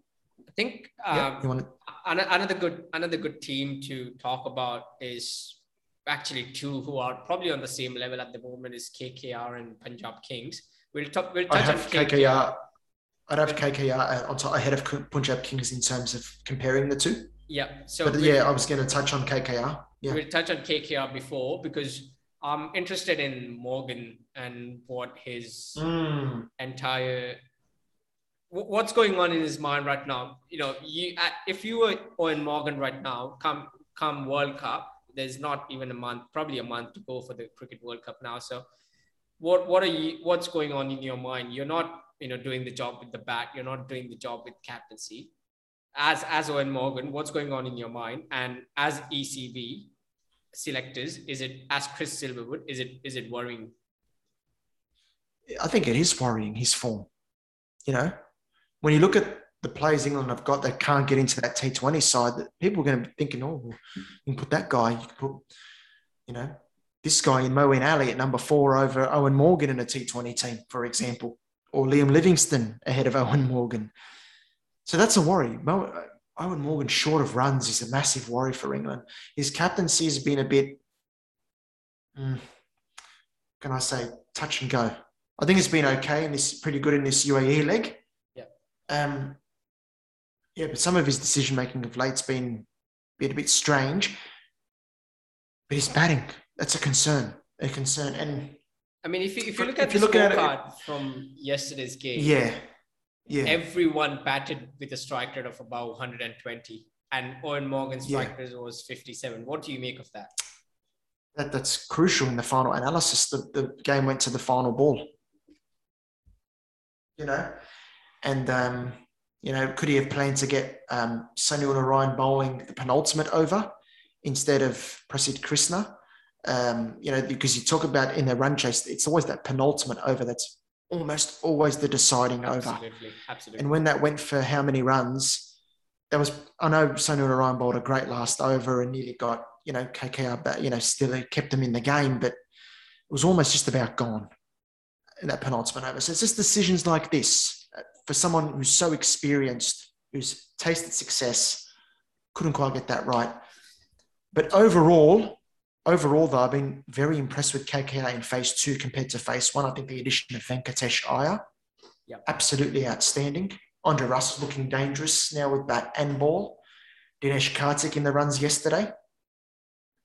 Speaker 2: I think um, yeah, you want to another good another good team to talk about is actually two who are probably on the same level at the moment is KKR and Punjab Kings. We'll talk. We'll touch on KKR.
Speaker 1: KKR. I'd have KKR on top ahead of Punjab Kings in terms of comparing the two.
Speaker 2: Yeah.
Speaker 1: So but yeah, I was going to touch on KKR. Yeah.
Speaker 2: We'll touch on KKR before because I'm interested in Morgan and what his
Speaker 1: mm.
Speaker 2: entire what's going on in his mind right now? You know, you if you were Eoin Morgan right now, come come World Cup, there's not even a month, probably a month to go for the Cricket World Cup now. So, what what are you? What's going on in your mind? You're not you know doing the job with the bat. You're not doing the job with captaincy. As as Eoin Morgan, what's going on in your mind? And as ECB selectors, is it as Chris Silverwood? Is it is it worrying?
Speaker 1: I think it is worrying his form. You know, when you look at the players England have got that can't get into that T20 side, that people are going to be thinking, oh, you can put that guy, you can put, you know, this guy in Moeen Ali at number four over Eoin Morgan in a T20 team, for example, or Liam Livingstone ahead of Eoin Morgan. So that's a worry. Mo, Eoin Morgan, short of runs, is a massive worry for England. His captaincy has been a bit, mm, can I say, touch and go. I think it's been okay and this pretty good in this UAE leg. Um, yeah, but some of his decision making of late's been, been a bit strange. But his batting, that's a concern. A concern. And
Speaker 2: I mean, if you, if you look at the scorecard from yesterday's game,
Speaker 1: yeah, yeah,
Speaker 2: everyone batted with a strike rate of about 120, and Eoin Morgan's strike yeah. rate was 57. What do you make of that?
Speaker 1: That that's crucial in the final analysis. The the game went to the final ball. You know, and, um, you know, could he have planned to get um, Sunil Narine bowling the penultimate over instead of Prasidh Krishna? Um, you know, because you talk about in the run chase, it's always that penultimate over that's almost always the deciding
Speaker 2: absolutely, over. Absolutely.
Speaker 1: And when that went for how many runs, that was, I know Sunil Narine bowled a great last over and nearly got, you know, KKR, but, you know, still kept them in the game, but it was almost just about gone in that penultimate over. So it's just decisions like this for someone who's so experienced, who's tasted success, couldn't quite get that right. But overall, overall, though, I've been very impressed with KKR in phase two compared to phase one. I think the addition of Venkatesh Iyer,
Speaker 2: yep.
Speaker 1: absolutely outstanding. Andre Russell looking dangerous now with bat and ball. Dinesh Karthik in the runs yesterday.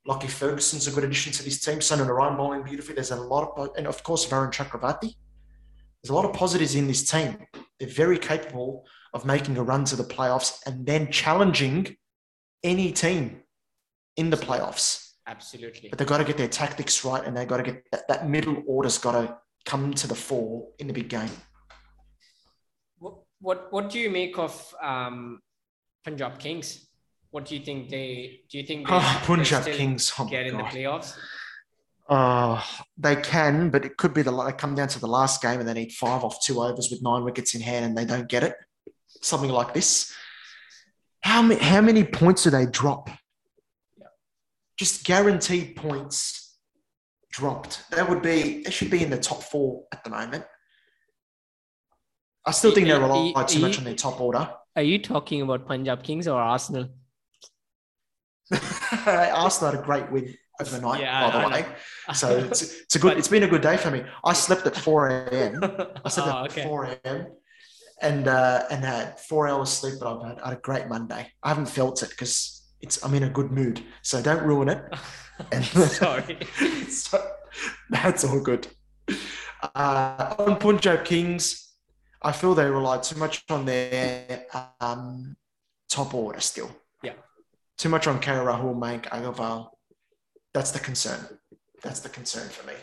Speaker 1: Lockie Ferguson's a good addition to this team. Sunil Narine bowling beautifully. There's a lot of, and of course, Varun Chakravarti. There's a lot of positives in this team. They're very capable of making a run to the playoffs and then challenging any team in the playoffs.
Speaker 2: Absolutely.
Speaker 1: But they've got to get their tactics right and they've got to get that, that middle order's got to come to the fore in the big game.
Speaker 2: What what, what do you make of um, Punjab Kings? what do you think they? Do you think they,
Speaker 1: Oh, Punjab Kings. Oh,
Speaker 2: get in the playoffs?
Speaker 1: Oh, they can, but it could be the they come down to the last game and they need five off two overs with nine wickets in hand and they don't get it. Something like this. How many how many points do they drop? Just guaranteed points dropped. That would be they should be in the top four at the moment. I still think they rely
Speaker 2: e-
Speaker 1: too much on their top order.
Speaker 2: Are you talking about Punjab Kings or Arsenal?
Speaker 1: Arsenal had a great win overnight,
Speaker 2: Yeah,
Speaker 1: by the way. So it's, it's a good. It's been a good day for me. I slept at four a.m. I slept
Speaker 2: Oh,
Speaker 1: at
Speaker 2: okay.
Speaker 1: 4 a.m. and uh, and had four hours sleep, but I've had, had a great Monday. I haven't felt it because it's I'm in a good mood, so don't ruin it. And
Speaker 2: Sorry.
Speaker 1: so, that's all good. Uh, on Punjab Kings, I feel they rely too much on their um, top order still.
Speaker 2: Yeah.
Speaker 1: Too much on KL Rahul, Mank, Agarwal. That's the concern. That's the concern for me.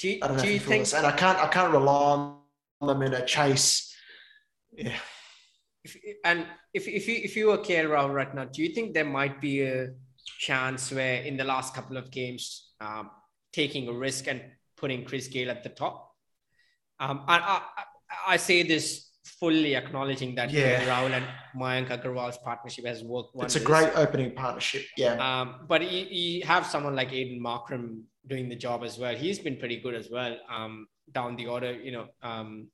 Speaker 2: Do you,
Speaker 1: I don't know
Speaker 2: do
Speaker 1: if
Speaker 2: you
Speaker 1: you
Speaker 2: think.
Speaker 1: And I can't I can't rely on them in a chase. Yeah.
Speaker 2: if, and if if you if you were KL Rahul right now, do you think there might be a chance where in the last couple of games, um, taking a risk and putting Chris Gayle at the top? Um, I, I, I say this fully acknowledging that
Speaker 1: Yeah.
Speaker 2: Rahul and Mayank Agarwal's partnership has worked
Speaker 1: It's a great opening partnership. Yeah.
Speaker 2: Um, but you, you have someone like Aiden Markram doing the job as well. He's been pretty good as well. Um, down the order, you know, um,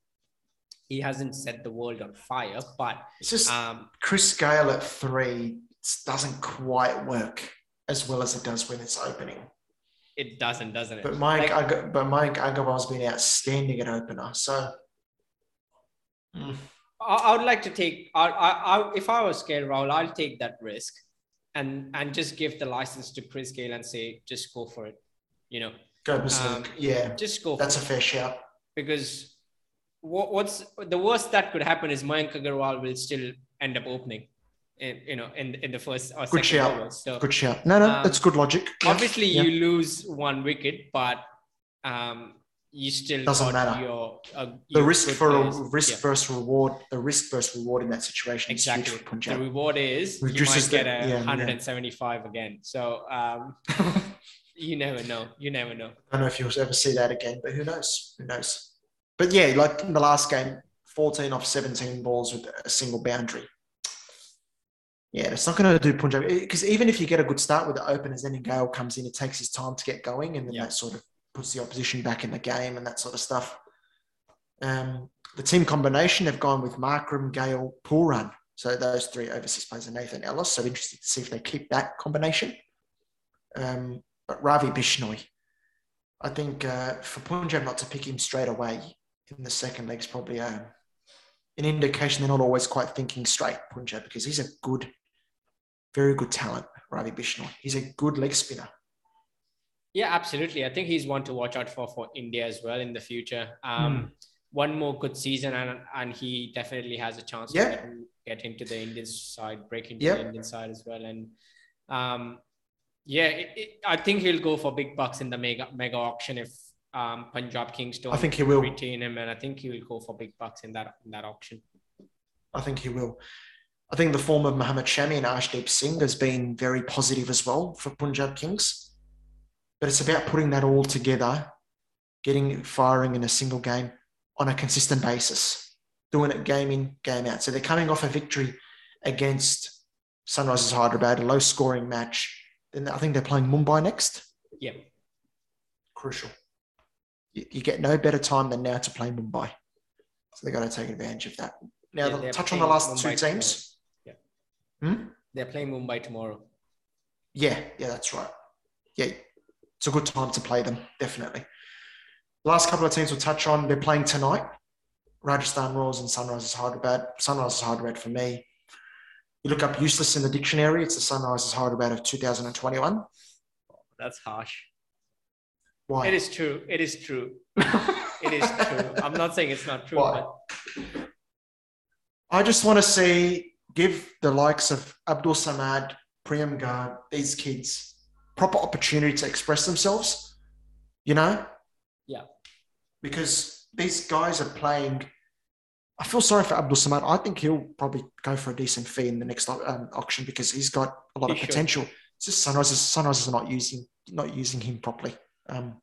Speaker 2: he hasn't set the world on fire, but
Speaker 1: It's just
Speaker 2: um,
Speaker 1: Chris Gayle at three doesn't quite work as well as it does when it's opening.
Speaker 2: it doesn't, doesn't it?
Speaker 1: But Mike,
Speaker 2: Like-
Speaker 1: Ag- but Mayank Agarwal's been outstanding at opener. So Mm.
Speaker 2: I, I would like to take. I, I, I, if I was KL Rahul, I'll take that risk, and and just give the license to Chris Gayle and say, just go for it. You know,
Speaker 1: go berserk.
Speaker 2: Um,
Speaker 1: yeah,
Speaker 2: just go.
Speaker 1: that's a
Speaker 2: for it.
Speaker 1: fair shout.
Speaker 2: because what, what's the worst that could happen is Mayank Agarwal will still end up opening, in you know, in in the first or second
Speaker 1: shout.
Speaker 2: overs. So
Speaker 1: Good shout. No, no,
Speaker 2: Um,
Speaker 1: that's good logic.
Speaker 2: Obviously
Speaker 1: yeah.
Speaker 2: you lose one wicket, but um, you still
Speaker 1: Doesn't
Speaker 2: got
Speaker 1: matter.
Speaker 2: Your, uh,
Speaker 1: the risk for a risk
Speaker 2: Yeah.
Speaker 1: versus reward, the risk versus reward in that situation is
Speaker 2: Exactly. The reward is you
Speaker 1: Reduces
Speaker 2: might get
Speaker 1: the-
Speaker 2: a
Speaker 1: yeah, yeah.
Speaker 2: 175 again. So um, you never know. You never know.
Speaker 1: I don't know if you'll ever see that again, but who knows? Who knows? But yeah, like in the last game, 14 off 17 balls with a single boundary. Yeah, it's not going to do Punjab because even if you get a good start with the openers, then Gayle comes in, it takes his time to get going, and then
Speaker 2: Yeah.
Speaker 1: that sort of puts the opposition back in the game and that sort of stuff. Um, the team combination, they've gone with Markram, Gayle, Pool Run. So those three overseas players and Nathan Ellis. So interested to see if they keep that combination. Um, but Ravi Bishnoi, I think uh, for Punjab not to pick him straight away in the second leg is probably uh, an indication they're not always quite thinking straight, Punjab, because he's a good, very good talent, Ravi Bishnoi. He's a good leg spinner.
Speaker 2: Yeah, absolutely. I think he's one to watch out for for India as well in the future. Um,
Speaker 1: Hmm.
Speaker 2: One more good season, and and he definitely has a chance
Speaker 1: Yeah.
Speaker 2: to get, into the Indian side, break into the Indian side as well. And um, yeah, it, it, I think he'll go for big bucks in the mega mega auction if um, Punjab Kings don't
Speaker 1: I think he will.
Speaker 2: retain him, and I think he will go for big bucks in that in that auction.
Speaker 1: I think he will. I think the form of Mohammad Shami and Arshdeep Singh has been very positive as well for Punjab Kings. But it's about putting that all together, getting it firing in a single game on a consistent basis, doing it game in, game out. So they're coming off a victory against Sunrisers Hyderabad, a low scoring match. Then I think they're playing Mumbai next.
Speaker 2: Yeah,
Speaker 1: Crucial. You, you get no better time than now to play Mumbai. So they've got to take advantage of that. Now,
Speaker 2: Yeah,
Speaker 1: touch on the last
Speaker 2: Mumbai
Speaker 1: two teams. Hmm?
Speaker 2: they're playing Mumbai tomorrow.
Speaker 1: Yeah, yeah, that's right. Yeah, it's a good time to play them, definitely. Last couple of teams we'll touch on, they're playing tonight. Rajasthan Royals and Sunrisers Hyderabad. Sunrisers Hyderabad for me. You look up useless in the dictionary, it's the Sunrisers Hyderabad of 2021.
Speaker 2: That's harsh.
Speaker 1: Why?
Speaker 2: It is true. It is true. It is true. I'm not saying it's not true,
Speaker 1: Why?
Speaker 2: but
Speaker 1: I just want to see, give the likes of Abdul Samad, Priyam Garg, these kids proper opportunity to express themselves, you know?
Speaker 2: Yeah.
Speaker 1: Because these guys are playing, I feel sorry for Abdul Samad. I think he'll probably go for a decent fee in the next um, auction because he's got a lot he of should. potential. It's just Sunrisers. Sunrisers are not using not using him properly. Um,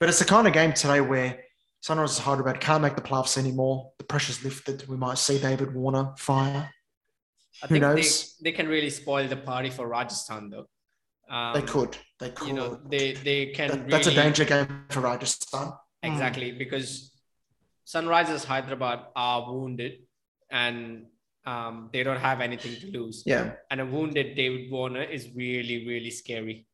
Speaker 1: but it's the kind of game today where Sunrisers Hyderabad can't make the playoffs anymore. The pressure's lifted. We might see David Warner fire.
Speaker 2: I Who think knows? They, they can really spoil the party for Rajasthan, though.
Speaker 1: Um, they could. They could.
Speaker 2: You know, they they can. That,
Speaker 1: really, that's a danger game for Rajasthan.
Speaker 2: Exactly, mm. because Sunrisers Hyderabad are wounded and um, they don't have anything to lose.
Speaker 1: Yeah.
Speaker 2: And a wounded David Warner is really, really scary.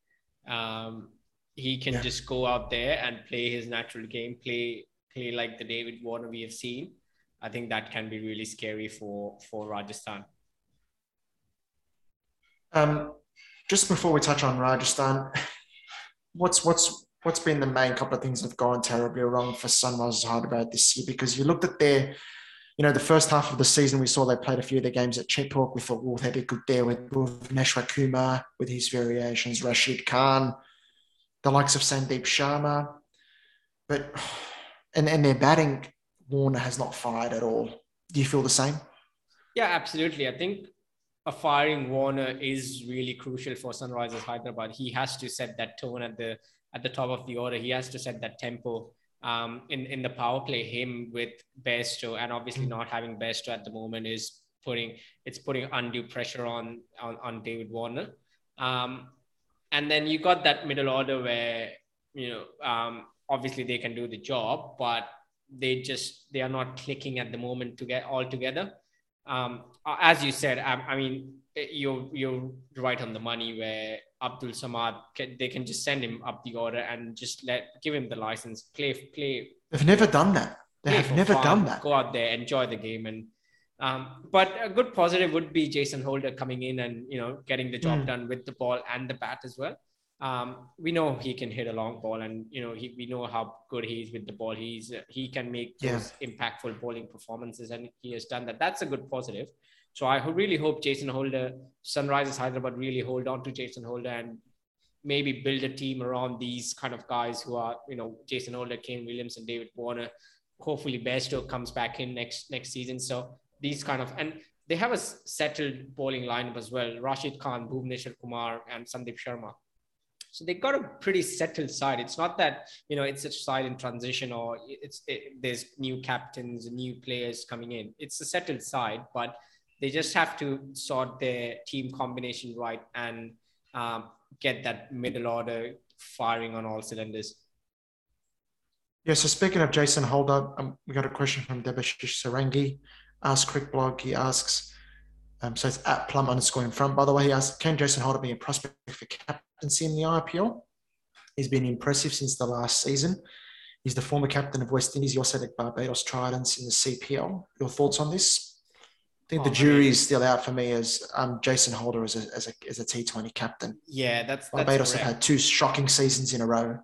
Speaker 2: Um, he can yeah. just go out there and play his natural game, play play like the David Warner we have seen. I think that can be really scary for for Rajasthan.
Speaker 1: Um, just before we touch on Rajasthan, what's what's what's been the main couple of things that have gone terribly wrong for Sunrisers Hyderabad this year? Because you looked at their, you know, the first half of the season, we saw they played a few of their games at Chepauk. We thought, well, they did good there with, with Neshwa Kumar, with his variations, Rashid Khan, the likes of Sandeep Sharma. But, and, and their batting, Warner has not fired at all. Do you feel the same?
Speaker 2: Yeah, absolutely. I think a firing Warner is really crucial for Sunrisers Hyderabad. He has to set that tone at the at the top of the order. He has to set that tempo um, in in the power play. Him with Bairstow, and obviously not having Bairstow at the moment is putting it's putting undue pressure on on, on David Warner. Um, and then you got that middle order where you know um, obviously they can do the job, but they just they are not clicking at the moment to get all together. Um, as you said, I, I mean you're you're right on the money where Abdul Samad can, they can just send him up the order and just let give him the license play play.
Speaker 1: They've never done that. They have never fun, done that.
Speaker 2: Go out there, enjoy the game, and um, but a good positive would be Jason Holder coming in and you know getting the job mm. done with the ball and the bat as well. Um, we know he can hit a long ball, and you know he, we know how good he is with the ball. He's he can make those impactful bowling performances, and he has done that. That's a good positive. So I really hope Jason Holder, Sunrisers Hyderabad really hold on to Jason Holder and maybe build a team around these kind of guys who are, you know, Jason Holder, Kane Williams, and David Warner. Hopefully Bairstow comes back in next next season. So these kind of and they have a settled bowling lineup as well. Rashid Khan, Bhuvneshwar Kumar, and Sandeep Sharma. So they've got a pretty settled side. It's not that you know it's a side in transition or it's it, there's new captains, new players coming in. It's a settled side, but they just have to sort their team combination right and um, get that middle order firing on all cylinders.
Speaker 1: Yeah, so speaking of Jason Holder, um, we got a question from Debashish Sarangi. Ask CricBlog, he asks, um, so it's at plum underscore in front. By the way, he asks, can Jason Holder be a prospect for captaincy in the IPL? He's been impressive since the last season. He's the former captain of West Indies. He also Barbados Tridents in the CPL. Your thoughts on this? I think oh, the jury is still out for me as um, Jason Holder as a, as a, as a T20 captain.
Speaker 2: Yeah, that's, that's
Speaker 1: Barbados have had two shocking seasons in a row.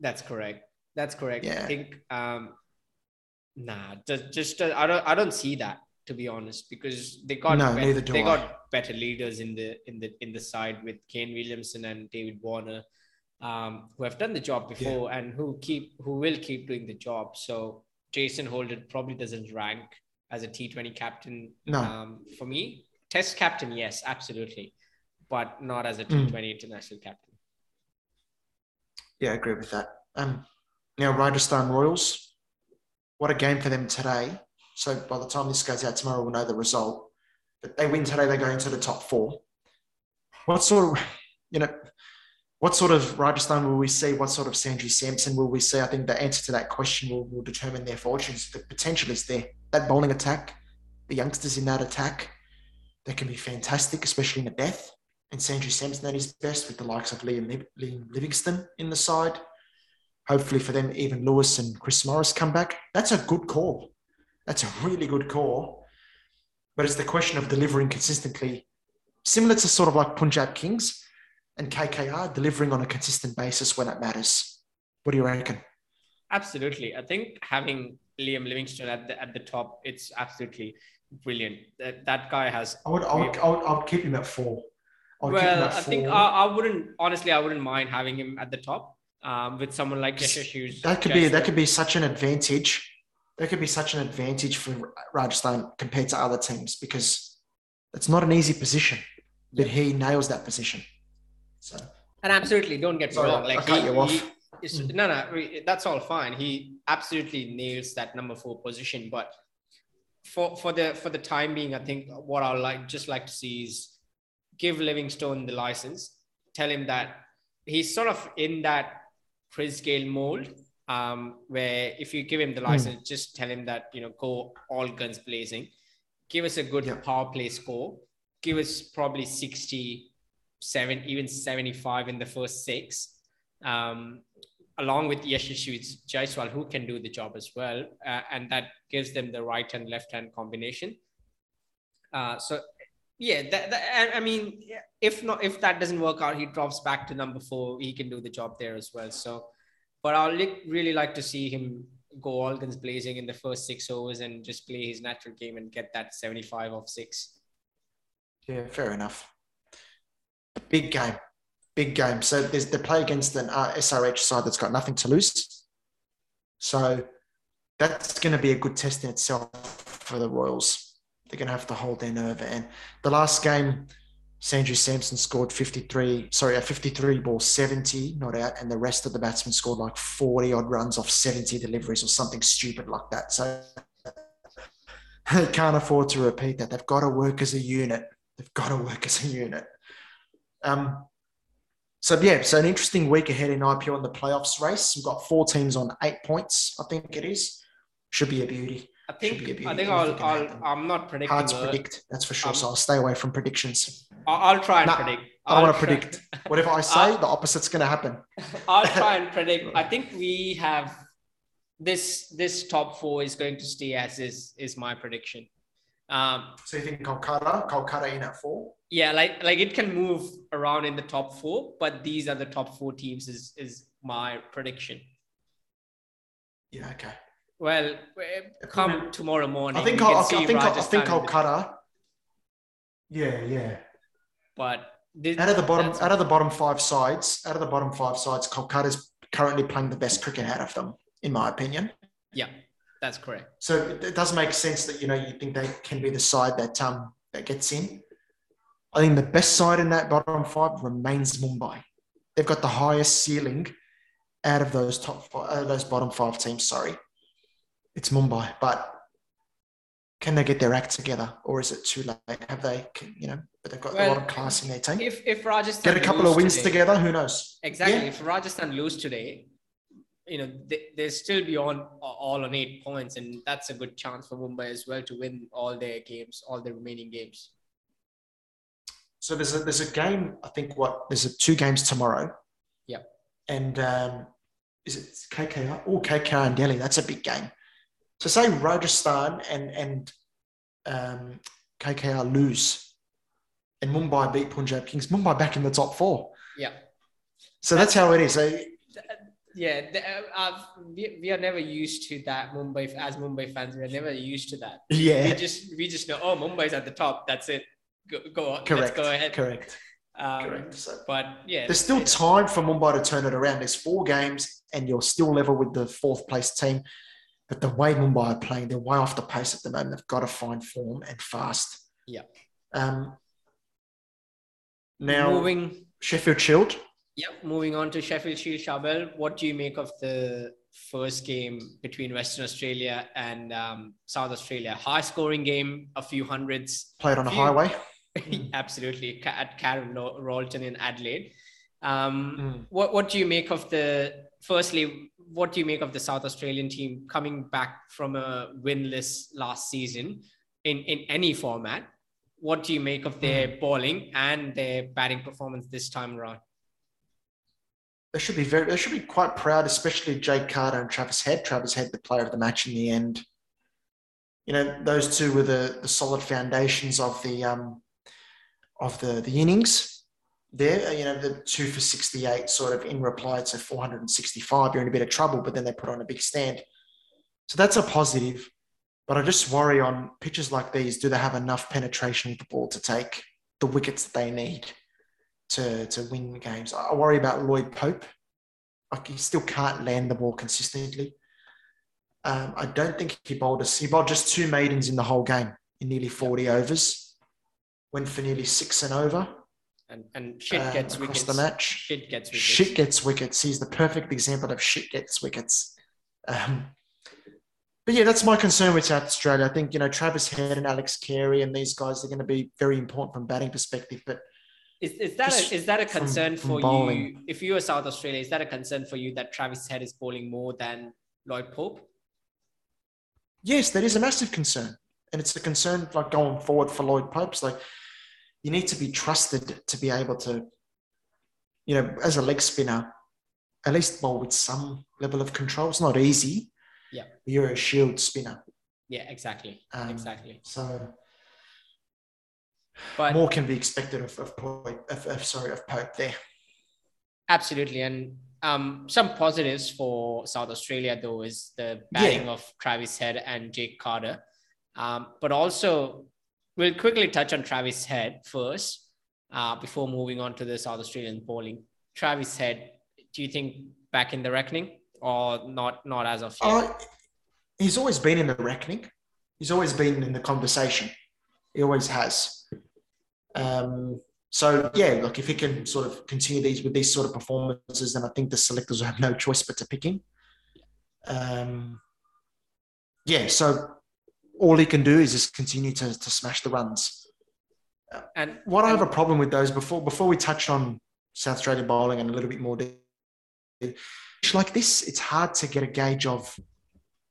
Speaker 2: That's correct. That's correct. Yeah. I think, um, nah, just, just I don't, I don't see that to be honest, because they got no, better, they I. got better leaders in the in the in the side with Kane Williamson and David Warner, um, who have done the job before yeah. and who keep who will keep doing the job. So Jason Holder probably doesn't rank as a T20 captain.
Speaker 1: No.
Speaker 2: Um, for me, Test captain, yes, absolutely, but not as a T20 mm. international captain.
Speaker 1: Yeah, I agree with that. Um, now, Rajasthan Royals, what a game for them today. So by the time this goes out tomorrow, we'll know the result. But they win today, they go into the top four. What sort of, you know, what sort of Rajasthan will we see? What sort of Sanju Samson will we see? I think the answer to that question will, will determine their fortunes. The potential is there. That bowling attack, the youngsters in that attack, they can be fantastic, especially in the death. And Sanju Samson at his best with the likes of Liam, Liam Livingstone in the side. Hopefully for them, Evin Lewis and Chris Morris come back. That's a good call. That's a really good call. But it's the question of delivering consistently, similar to sort of like Punjab Kings and KKR delivering on a consistent basis when it matters. What do you reckon?
Speaker 2: Absolutely. I think having Liam Livingstone at the at the top, it's absolutely brilliant. That that guy has.
Speaker 1: I would I would, I would, I would keep him at four.
Speaker 2: well, at I think I, I, wouldn't honestly. I wouldn't mind having him at the top um, with someone like Yashish
Speaker 1: That could be that could be such an advantage that could be such an advantage for Rajasthan compared to other teams because it's not an easy position, but he nails that position. So
Speaker 2: and absolutely, don't get me
Speaker 1: Sorry,
Speaker 2: wrong.
Speaker 1: I
Speaker 2: Like
Speaker 1: cut
Speaker 2: he,
Speaker 1: you off.
Speaker 2: he-
Speaker 1: Mm.
Speaker 2: no, no, that's all fine. He absolutely nails that number four position. But for for the for the time being, I think what I'd like just like to see is give Livingstone the license. Tell him that he's sort of in that Chris Gayle mold, um, where if you give him the
Speaker 1: Mm.
Speaker 2: license, just tell him that you know go all guns blazing. Give us a good
Speaker 1: Yeah.
Speaker 2: power play score. Give us probably 60, seven, even 75 in the first six. Um, along with Yashasvi Jaiswal, who can do the job as well. Uh, and that gives them the right and left hand combination. Uh, so, yeah, that, that, I mean, if not, if that doesn't work out, he drops back to number four. He can do the job there as well. So, but I'll li- really like to see him go all guns blazing in the first six overs and just play his natural game and get that 75 off six.
Speaker 1: Yeah, fair enough. Big game, big game. So there's they play against an uh, SRH side that's got nothing to lose. So that's going to be a good test in itself for the Royals. They're going to have to hold their nerve. And the last game, Sanju Samson scored 53, sorry, a 53 ball 70, not out, and the rest of the batsmen scored like 40 odd runs off 70 deliveries or something stupid like that. So they can't afford to repeat that. They've got to work as a unit. They've got to work as a unit. Um, so yeah, so an interesting week ahead in IPL in the playoffs race. We've got four teams on eight points. I think it is. Should be a beauty.
Speaker 2: I think,
Speaker 1: be a beauty.
Speaker 2: I think
Speaker 1: Anything
Speaker 2: I'll, I'll, I'm not predicting.
Speaker 1: Hard to predict, that's for sure.
Speaker 2: um,
Speaker 1: so I'll stay away from predictions.
Speaker 2: I'll, I'll try and
Speaker 1: Nah,
Speaker 2: predict.
Speaker 1: I don't
Speaker 2: I'll
Speaker 1: want to predict. Whatever I say, the opposite's going to happen.
Speaker 2: I'll try and predict. I think we have this this top four is going to stay as is is my prediction. Um,
Speaker 1: So you think Kolkata, Kolkata in at four?
Speaker 2: yeah, like like it can move around in the top four, but these are the top four teams is is my prediction.
Speaker 1: Yeah, okay.
Speaker 2: Well, come tomorrow morning.
Speaker 1: I think I, I
Speaker 2: see
Speaker 1: think I, I think Kolkata. Yeah, yeah.
Speaker 2: But this,
Speaker 1: Out of the bottom, out of the bottom five sides, out of the bottom five sides, Kolkata's currently playing the best cricket out of them, in my opinion.
Speaker 2: yeah, that's correct.
Speaker 1: So it does make sense that you know you think they can be the side that um that gets in. I think the best side in that bottom five remains Mumbai. They've got the highest ceiling out of those top five, out of those bottom five teams. Sorry, it's Mumbai, but can they get their act together, or is it too late? Have they, you know, but they've got a lot of class in their team.
Speaker 2: If if Rajasthan
Speaker 1: Get a couple of wins
Speaker 2: today-
Speaker 1: together. Who knows?
Speaker 2: Exactly.
Speaker 1: Yeah.
Speaker 2: If Rajasthan lose today, you know they, they're still beyond all on eight points, and that's a good chance for Mumbai as well to win all their games, all the remaining games.
Speaker 1: So there's a there's a game. I think what there's a two games tomorrow.
Speaker 2: Yeah.
Speaker 1: And um, is it KKR? Oh, KKR and Delhi. That's a big game. So say Rajasthan and and um, KKR lose, and Mumbai beat Punjab Kings. Mumbai back in the top four.
Speaker 2: Yeah.
Speaker 1: So that's how it is. So
Speaker 2: Yeah, the, uh, we, we are never used to that Mumbai as Mumbai fans. We're never used to that.
Speaker 1: Yeah, We
Speaker 2: just we just know oh Mumbai's at the top. That's it. Go go on.
Speaker 1: correct.
Speaker 2: Let's go ahead.
Speaker 1: Correct.
Speaker 2: Um,
Speaker 1: Correct. So
Speaker 2: But yeah,
Speaker 1: there's still time for Mumbai to turn it around. There's four games, and you're still level with the fourth place team. But the way Mumbai are playing, they're way off the pace at the moment. They've got to find form and fast.
Speaker 2: Yeah.
Speaker 1: Um, now,
Speaker 2: moving
Speaker 1: Sheffield Shield.
Speaker 2: Yep. Moving on to Sheffield Shield, Charbel, what do you make of the first game between Western Australia and um, South Australia? High scoring game, a few hundreds.
Speaker 1: Played on a
Speaker 2: Few-
Speaker 1: highway.
Speaker 2: Absolutely. At Karen Rolton in Adelaide. Um,
Speaker 1: Mm.
Speaker 2: what, what do you make of the, firstly, what do you make of the South Australian team coming back from a winless last season in, in any format? What do you make of their bowling and their batting performance this time around?
Speaker 1: They should be very. They should be quite proud, especially Jake Carder and Travis Head. Travis Head, the player of the match in the end. You know, those two were the the solid foundations of the um of the the innings. There, you know, the two for sixty eight, sort of in reply to four hundred and sixty five. You're in a bit of trouble, but then they put on a big stand. So that's a positive. But I just worry on pitches like these. Do they have enough penetration with the ball to take the wickets that they need? to to win the games. I worry about Lloyd Pope. Like he still can't land the ball consistently. Um, I don't think he bowled us. He bowled just two maidens in the whole game in nearly 40 overs. Went for nearly six and over.
Speaker 2: And and shit
Speaker 1: um,
Speaker 2: gets wickets.
Speaker 1: the match.
Speaker 2: Shit gets wickets.
Speaker 1: Shit gets wickets. He's the perfect example of shit gets wickets. Um, but yeah, that's my concern with South Australia. I think you know Travis Head and Alex Carey and these guys are going to be very important from batting perspective. But
Speaker 2: Is, is that a, is that a concern
Speaker 1: from
Speaker 2: for you? If you are South Australia, is that a concern for you that Travis Head is bowling more than Lloyd Pope?
Speaker 1: yes, that is a massive concern, and it's a concern like going forward for Lloyd Popes. Like you need to be trusted to be able to, you know, as a leg spinner, at least bowl with some level of control. It's not easy.
Speaker 2: Yeah.
Speaker 1: you're a shield spinner,
Speaker 2: Yeah, exactly,
Speaker 1: Um,
Speaker 2: exactly.
Speaker 1: so
Speaker 2: But
Speaker 1: more can be expected of, of, Pope, of, of sorry of Pope there.
Speaker 2: Absolutely. And um, some positives for South Australia, though, is the batting of Travis Head and Jake Carder. Um, but also, we'll quickly touch on Travis Head first uh, before moving on to the South Australian bowling. Travis Head, do you think back in the reckoning or not? Not as of yet.
Speaker 1: Uh, he's always been in the reckoning. He's always been in the conversation. He always has. Um, so yeah, look, if he can sort of continue these with these sort of performances, then I think the selectors will have no choice but to pick him. Um, yeah, so all he can do is just continue to, to smash the runs.
Speaker 2: and
Speaker 1: What I have a problem with those before before we touch on South Australia bowling and a little bit more like this, it's hard to get a gauge of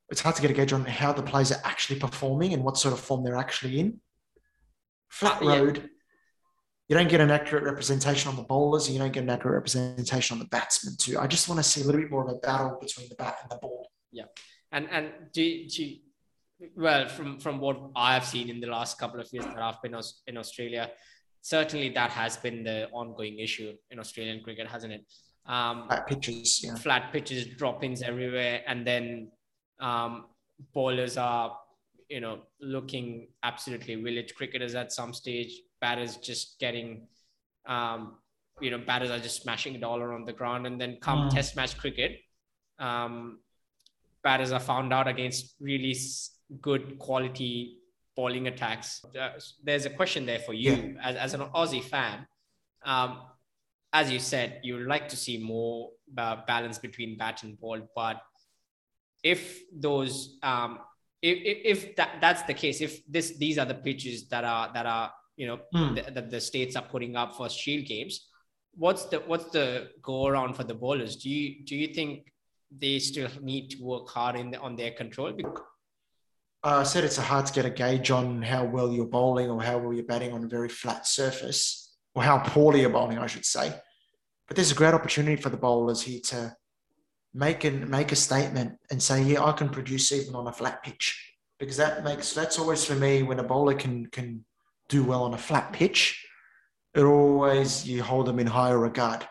Speaker 1: it's hard to get a gauge on how the players are actually performing and what sort of form they're actually in. Flat
Speaker 2: Uh, yeah.
Speaker 1: road, you don't get an accurate representation on the bowlers, and you don't get an accurate representation on the batsmen too. I just want to see a little bit more of a battle between the bat and the ball.
Speaker 2: Yeah, and and do, do you- well from from what I have seen in the last couple of years that I've been in Australia, certainly that has been the ongoing issue in Australian cricket, hasn't it? Um,
Speaker 1: Flat pitches, yeah.
Speaker 2: flat pitches, drop ins everywhere, and then um, bowlers are you know looking absolutely village cricketers at some stage. Batters just getting um, you know batters are just smashing it all around the ground, and then come
Speaker 1: Mm.
Speaker 2: Test match cricket. Um, batters are found out against really good quality bowling attacks. Uh, there's a question there for you as, as an Aussie fan. Um, as you said, you would like to see more uh, balance between bat and ball, but if those um, if, if, that, that's the case, if this these are the pitches that are that are you know th- that the states are putting up for shield games, what's the what's the go around for the bowlers? Do you do you think they still need to work hard in on their control? Because-
Speaker 1: Uh, I said it's hard to get a gauge on how well you're bowling or how well you're batting on a very flat surface, or how poorly you're bowling, I should say. But there's a great opportunity for the bowlers here to make an make a statement and say, yeah, I can produce even on a flat pitch. Because that makes that's always for me when a bowler can can do well on a flat pitch, it always you hold them in higher regard.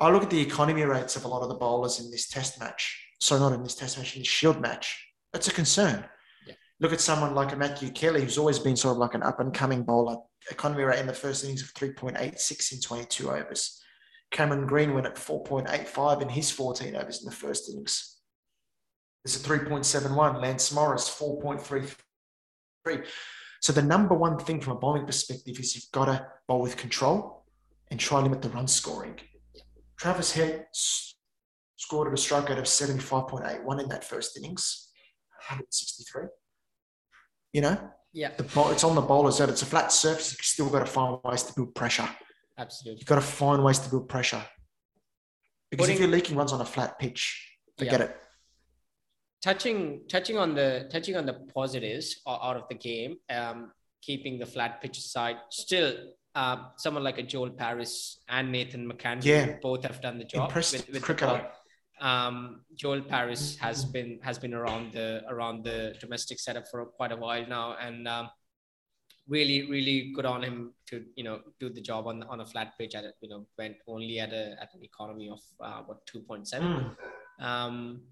Speaker 1: I look at the economy rates of a lot of the bowlers in this test match. So not in this test match, in this shield match. That's a concern. Look at someone like a Matthew Kelly, who's always been sort of like an up and coming bowler. Economy rate in the first innings of 3.86 in 22 overs. Cameron Green went at 4.85 in his 14 overs in the first innings. There's a 3.71. Lance Morris, 4.33. So the number one thing from a bowling perspective is you've got to bowl with control and try to limit the run scoring. Travis Head scored at a strike rate of 75.81 in that first innings, 163. You know,
Speaker 2: Yeah,
Speaker 1: the bowl, it's on the bowlers that it's a flat surface. You've still got to find ways to build pressure.
Speaker 2: absolutely.
Speaker 1: You've got to find ways to build pressure. Because if you're leaking runs on a flat pitch, forget it.
Speaker 2: touching touching on the touching on the positives out of the game um keeping the flat pitch aside still um someone like a joel paris and nathan McAndrew
Speaker 1: Yeah.
Speaker 2: both have done the job
Speaker 1: Impressed
Speaker 2: with, with the
Speaker 1: cricketer.
Speaker 2: ball. Um joel paris has been has been around the around the domestic setup for quite a while now and um really really good on him to you know do the job on on a flat pitch at you know went only at a at an economy of uh, what 2.7
Speaker 1: Mm.
Speaker 2: um,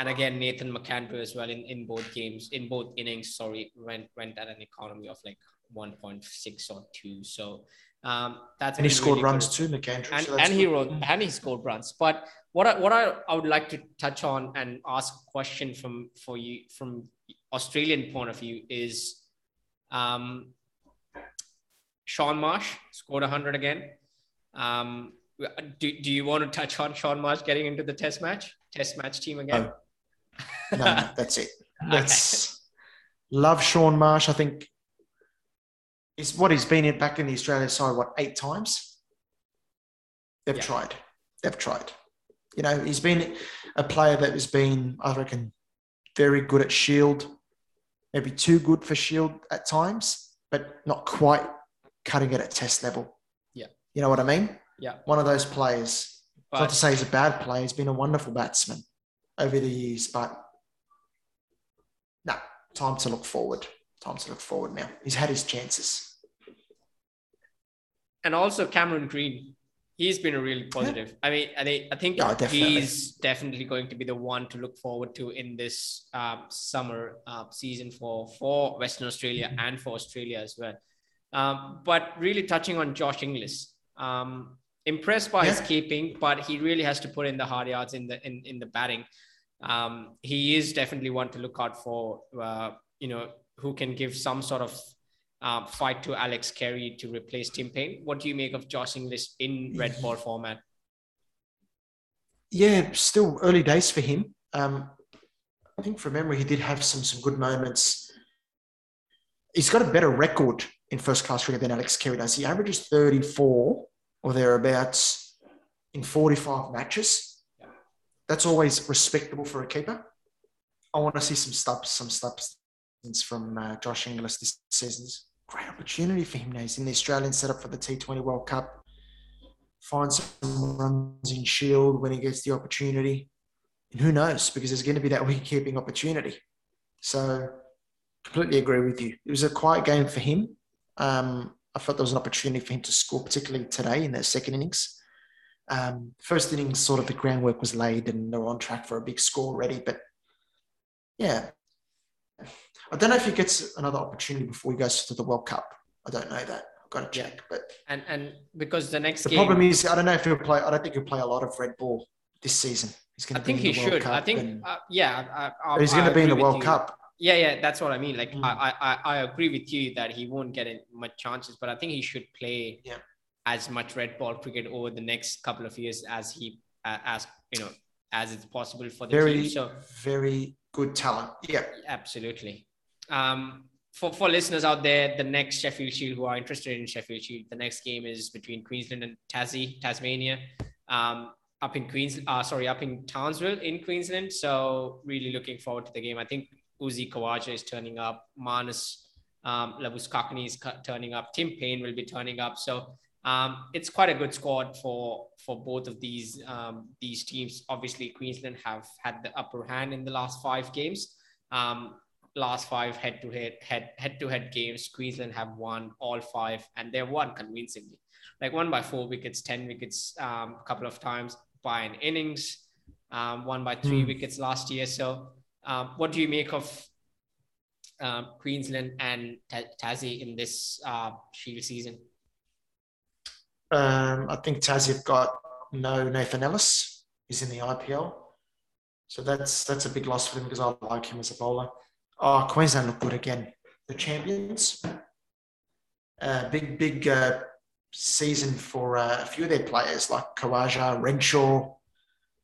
Speaker 2: and again, Nathan McAndrew as well in, in both games, in both innings, sorry, went went at an economy of like 1.6 or 2. So Um, that's
Speaker 1: and he scored
Speaker 2: really
Speaker 1: runs
Speaker 2: good.
Speaker 1: too, McAndrew.
Speaker 2: and,
Speaker 1: so
Speaker 2: and he wrote and he scored runs. But what I, what I, I would like to touch on and ask a question from for you from Australian point of view is um, Shaun Marsh scored 100 again. Um, do, do you want to touch on Shaun Marsh getting into the test match, test match team again?
Speaker 1: No, no, that's it. That's love Shaun Marsh. I think is what he's been in back in the Australian side. What eight times? They've
Speaker 2: Yeah.
Speaker 1: tried. They've tried. You know, he's been a player that has been, I reckon, very good at Shield. Maybe too good for Shield at times, but not quite cutting it at Test level.
Speaker 2: Yeah.
Speaker 1: You know what I mean?
Speaker 2: Yeah.
Speaker 1: One of those players. not to say he's a bad player. He's been a wonderful batsman over the years, but no, time to look forward. Time to look forward now. He's had his chances.
Speaker 2: And also Cameron Green, he's been a really positive. I mean, I think I think
Speaker 1: Yeah, definitely.
Speaker 2: he's definitely going to be the one to look forward to in this um, summer uh, season for for Western Australia and for Australia as well. Um, but really touching on Josh Inglis, um, impressed by his keeping, but he really has to put in the hard yards in the in, in the batting. Um, he is definitely one to look out for. Uh, you know, who can give some sort of uh, fight to Alex Carey to replace Tim Paine. What do you make of Josh Inglis in red ball format?
Speaker 1: Yeah, still early days for him. Um, I think from memory, he did have some some good moments. He's got a better record in first class cricket than Alex Carey does. He averages 34 or thereabouts in 45 matches. That's always respectable for a keeper. I want to see some stubs, some substance from uh, Josh Inglis this season. Great opportunity for him now. He's in the Australian setup for the T20 World Cup. Find some runs in Shield when he gets the opportunity. And who knows? Because there's going to be that wicket keeping opportunity. So, completely agree with you. It was a quiet game for him. Um, I felt there was an opportunity for him to score, particularly today in that second innings. Um, first innings, sort of the groundwork was laid and they were on track for a big score already. But yeah, I don't know if he gets another opportunity before he goes to the World Cup. I don't know that. I've got to check. But
Speaker 2: And and because the next game
Speaker 1: the
Speaker 2: game,
Speaker 1: problem is, I don't know if he'll play. I don't think he'll play a lot of red ball this season. He's going
Speaker 2: I
Speaker 1: to
Speaker 2: think
Speaker 1: be in
Speaker 2: he
Speaker 1: the World
Speaker 2: should.
Speaker 1: Cup
Speaker 2: I think,
Speaker 1: and-
Speaker 2: uh, yeah, I, I,
Speaker 1: he's going
Speaker 2: I
Speaker 1: to be in the World
Speaker 2: you.
Speaker 1: Cup.
Speaker 2: Yeah, yeah, that's what I mean. Like,
Speaker 1: Mm.
Speaker 2: I, I, I agree with you that he won't get much chances, but I think he should play
Speaker 1: Yeah.
Speaker 2: as much red ball cricket over the next couple of years as he, uh, as you know, as it's possible for the
Speaker 1: Very,
Speaker 2: team. So,
Speaker 1: very good talent. Yeah.
Speaker 2: absolutely. Um, for, for listeners out there, the next Sheffield Shield who are interested in Sheffield Shield, the next game is between Queensland and Tassie, Tasmania, um, up in Queens, uh, sorry, up in Townsville in Queensland. So really looking forward to the game. I think Uzi Khawaja is turning up, Marnus um, Labuschagne is cu- turning up, Tim Paine will be turning up. So um, it's quite a good squad for for both of these um, these teams. Obviously, Queensland have had the upper hand in the last five games. Um, last five head to head head head to head games, Queensland have won all five, and they've won convincingly. Like one by four wickets, ten wickets, um, a couple of times by an innings, um, won by three
Speaker 1: Hmm.
Speaker 2: wickets last year. So, um, what do you make of um, Queensland and Ta- Tassie in this uh, Shield season?
Speaker 1: Um, I think Tassie have got no Nathan Ellis. He's in the IPL. So that's that's a big loss for them because I like him as a bowler. Oh, Queensland look good again. The champions. Uh, big, big uh, season for uh, a few of their players like Khawaja, Renshaw.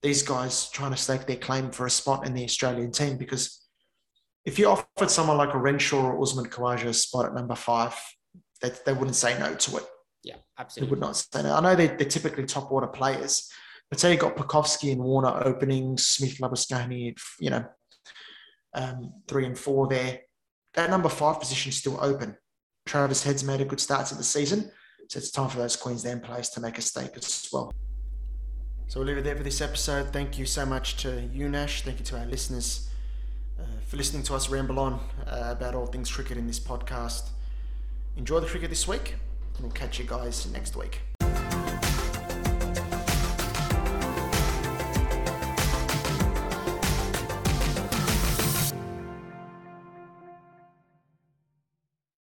Speaker 1: These guys trying to stake their claim for a spot in the Australian team because if you offered someone like a Renshaw or Usman Khawaja a spot at number five, they, they wouldn't say no to it.
Speaker 2: Yeah, absolutely.
Speaker 1: They would not say no. I know they, they're typically top order players, but say you got Pucovski and Warner opening, Smith Labuschagne, you know, um, three and four there. That number five position is still open. Travis Head's made a good start to the season, so it's time for those Queensland players to make a stake as well. So we'll leave it there for this episode. Thank you so much to you, Nash. Thank you to our listeners uh, for listening to us ramble on uh, about all things cricket in this podcast. Enjoy the cricket this week, and we'll catch you guys next week.